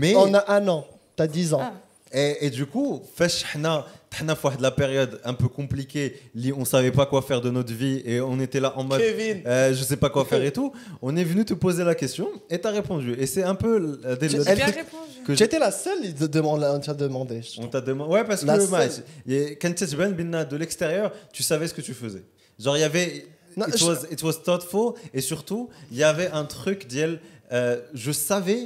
S2: Mais,
S3: On a un an, t'as 10 ans.
S1: Ah.
S2: et, et du coup, فاش حنا حنا في واحد la période un peu compliquée li on savait pas quoi faire de notre vie et on était là en mode
S3: Kevin.
S2: euh, je sais pas quoi faire et tout on est venu te poser la question et t'as répondu et c'est un peu euh, des-
S3: Tu-
S2: le
S1: J'ai
S3: Elle
S1: bien
S2: truc
S1: répondu.
S2: que
S3: J'étais la seule, il te demande, on t'a demandé. je
S2: on
S3: trouve.
S2: t'a demandé ouais parce
S3: La
S2: que
S3: seule.
S2: match, et quand tu es ben, de l'extérieur tu savais ce que tu faisais genre il y avait
S3: Non,
S2: it,
S3: je-
S2: was, it was thoughtful et surtout il y avait un truc d'elle je savais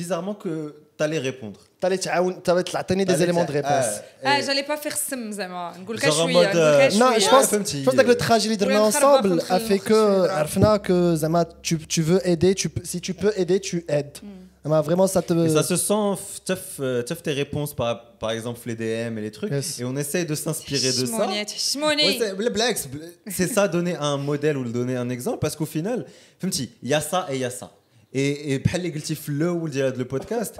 S2: bizarrement que t'allais répondre
S3: T'allais تعاون- t'allais تعطيني des
S2: T'allais-
S3: éléments de réponse.
S2: Ah,
S1: اه
S2: et-
S1: j'allais pas faire سم زعما نقول لك
S2: Genre en
S1: شويه
S2: mode,
S1: نقول لك
S2: euh,
S3: Non,
S1: شويه
S3: je
S2: Ouais,
S3: pense,
S2: فهمتي.
S3: je pense que le trajet اللي درنا
S1: Ouais,
S3: ensemble
S1: نخربق
S3: a fait
S1: ونخلص
S3: que
S1: ونخرب.
S3: عرفنا que زعما tu, tu veux aider, tu, peux- si tu peux aider, tu aides. زعما vraiment ça te.
S2: Et ça se sent, f- teuf, euh, teuf tes réponses par, par exemple les DM et les trucs,
S3: Yes.
S2: et on essaye de s'inspirer de ça.
S1: تحشموني تحشموني
S2: Ouais, c'est- le blague, c'est- c'est ça, donner un modèle ou le donner un exemple, parce qu'au final, فهمتي, il y a ça et il y a ça. Et, et بحال اللي قلتي في الاول ديال le podcast,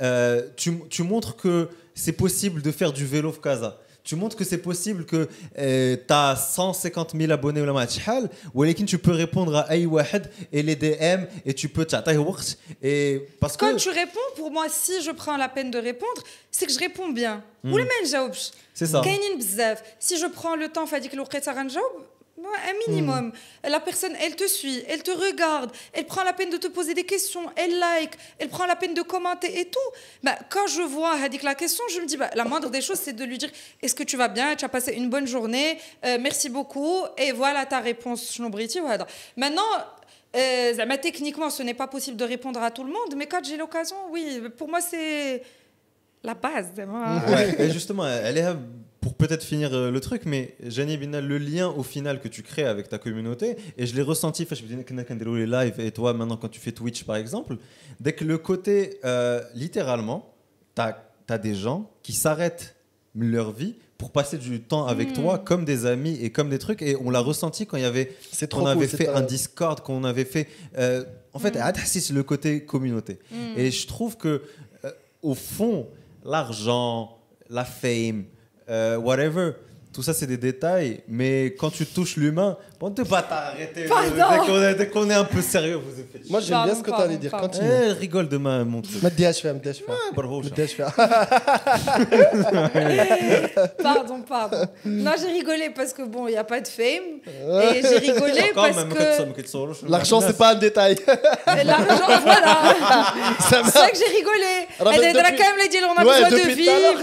S2: Euh, tu, montres que c'est possible de faire du vélo Fkaza. Tu montres que c'est possible que euh, tu as 150 000 abonnés ou la matchal, ou tu peux répondre à Aïwahed et les DM et tu peux et parce
S1: Quand tu réponds, pour moi, si je prends la peine de répondre, c'est que je réponds bien. Hmm. Ou le même
S2: C'est ça.
S1: Si je prends le temps, Fadik Louqet Saranjaoub, un minimum. La personne, elle te suit, elle te regarde, elle prend la peine de te poser des questions, elle like, elle prend la peine de commenter et tout. Bah, quand je vois Hadik la question, je me dis, bah, la moindre des choses, c'est de lui dire, est-ce que tu vas bien, tu as passé une bonne journée, Euh, merci beaucoup, et voilà ta réponse. Shnobriti, voilà. Maintenant, euh, zama, techniquement, ce n'est pas possible de répondre à tout le monde, mais quand j'ai l'occasion, oui, pour moi, c'est la base. zama.
S2: Ouais, et justement, elle est pour peut-être finir euh, le truc, mais Jani Bina, le lien au final que tu crées avec ta communauté, et je l'ai ressenti, enfin, je me on les live, et toi maintenant quand tu fais Twitch par exemple, dès que le côté, euh, littéralement, tu as, des gens qui s'arrêtent leur vie pour passer du temps avec
S1: Mm.
S2: toi comme des amis et comme des trucs, et on l'a ressenti quand il y avait
S3: C'est trop cool,
S2: avait fait
S3: un-
S2: Discord, qu'on avait fait. euh, en fait,
S1: Mm.
S2: c'est le côté communauté.
S1: Mm.
S2: Et je trouve que, euh, au fond, l'argent, la fame, euh, whatever. Tout ça, c'est des détails, mais quand tu touches l'humain, on ne peut pas t'arrêter. Dès, dès qu'on est un peu sérieux, vous êtes
S3: Moi, j'aime bien ce que
S1: tu
S3: allais dire. Continue.
S2: Eh, rigole demain, mon truc. Mets
S3: DHFM, DHFM.
S1: Pardon, pardon. Non, j'ai rigolé parce que, bon, il n'y a pas de fame. Et j'ai rigolé parce que...
S3: L'argent, c'est pas un détail.
S1: L'argent, voilà. C'est ça que j'ai rigolé. Elle est
S3: quand
S1: même les on a besoin de vivre.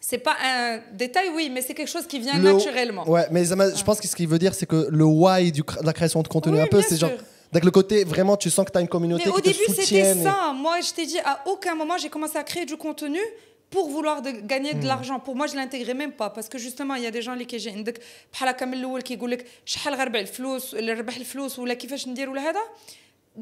S1: c'est pas un détail oui, mais c'est quelque chose qui vient
S3: Le-
S1: naturellement.
S3: Ouais, mais ça m'a- je pense que ce qu'il veut dire, c'est que le why du cr- de la création de contenu,
S1: Oui,
S3: un peu,
S1: bien
S3: c'est genre.
S1: sûr.
S3: Donc le côté, vraiment, tu sens que tu as une communauté
S1: Mais au
S3: qui te
S1: début, c'était
S3: soutienne. et-
S1: ça. Moi, je t'ai dit, à aucun moment, j'ai commencé à créer du contenu pour vouloir de gagner
S3: Hmm.
S1: de l'argent. Pour moi, je l'intégrais même pas. Parce que justement, il y a des gens اللي كيجي عندك بحال هكا من الاول كيقول لك شحال غنربح الفلوس ولا نربح الفلوس ولا كيفاش ندير ولا هذا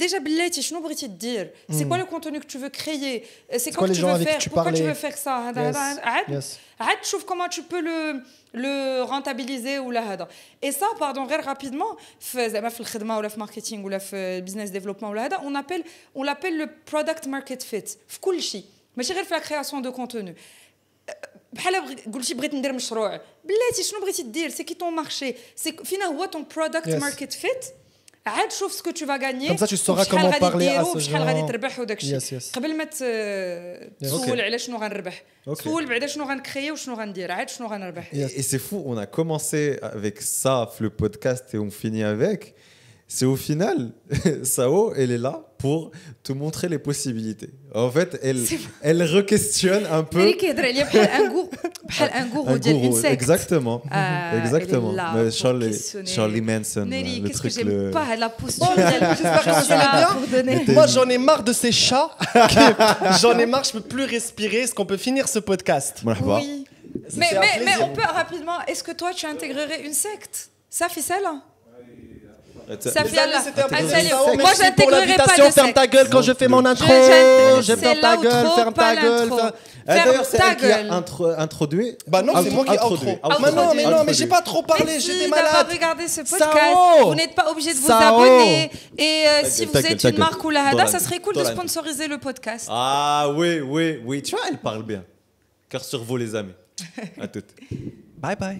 S1: Déjà, بلاتي شنو بغيتي دير C'est quoi le contenu que tu veux créer C'est quoi
S3: quoi
S1: que
S3: les
S1: tu
S3: gens
S1: veux
S3: avec
S1: faire
S3: qui tu
S1: Pourquoi tu
S3: parlais
S1: veux faire ça هذا
S3: Yes.
S1: هذا عاد
S3: Yes.
S1: عاد تشوف comment tu peux le le rentabiliser ولا هذا et ça pardon غير rapidement في زعما في الخدمه ولا في ماركتينغ ولا في business développement ولا هذا on appelle on l'appelle le product market fit في كل شيء ماشي غير في la création de contenu بحال بغي- قلتي بغيت ندير مشروع بلاتي شنو بغيتي دير سي كي طون مارشي سي فينا هو طون برودكت
S3: Yes.
S1: ماركت فيت عاد شوف سكو تو فا غانيي
S3: Comme ça, tu sauras comment parler à ce
S1: شحال غادي
S3: genre.
S1: تربح وداك الشيء
S3: Yes, yes.
S1: قبل ما ت- تسول على شنو غنربح
S2: Ok.
S1: تسول بعدا شنو غنكريي وشنو غندير عاد شنو غنربح
S3: Yes.
S2: Et, et c'est fou, on a commencé avec ça, le podcast, et on finit avec. c'est au final, Sao, elle est là pour te montrer les possibilités. En fait, elle, elle re-questionne un peu. un gourou, Exactement.
S1: Euh,
S2: Exactement. Charlie, Charlie Manson,
S1: Nelly,
S2: le truc.
S1: Que
S2: le...
S1: pas la posture.
S3: Moi, j'en ai marre de ces chats. j'en ai marre, je peux plus respirer. Est-ce qu'on peut finir ce podcast
S1: oui. mais, mais, mais on peut rapidement. Est-ce que toi, tu intégrerais une secte Ça fait
S3: Sao,
S1: Moi,
S3: merci pour
S1: j'intégrerai pas de
S3: Ferme ta gueule quand je fais mon intro.
S1: je-
S3: ferme ta gueule, ferme ta gueule.
S2: Ah,
S1: Ferme
S2: D'ailleurs, c'est
S1: ta
S2: elle qui a
S1: gueule.
S2: intro- introduit.
S3: Bah non, c'est moi qui ai
S2: Introduit.
S3: Outro. Mais non, mais non, mais j'ai pas trop parlé,
S1: Merci
S3: j'étais
S1: d'avoir
S3: malade.
S1: regardé ce podcast. Vous n'êtes pas obligé de vous abonner. Et euh, si vous êtes une marque ou la hada, ça serait cool de sponsoriser le podcast.
S2: Ah oui, oui, oui. Tu vois, elle parle bien. Cœur sur vous, les amis. À toutes.
S3: Bye bye.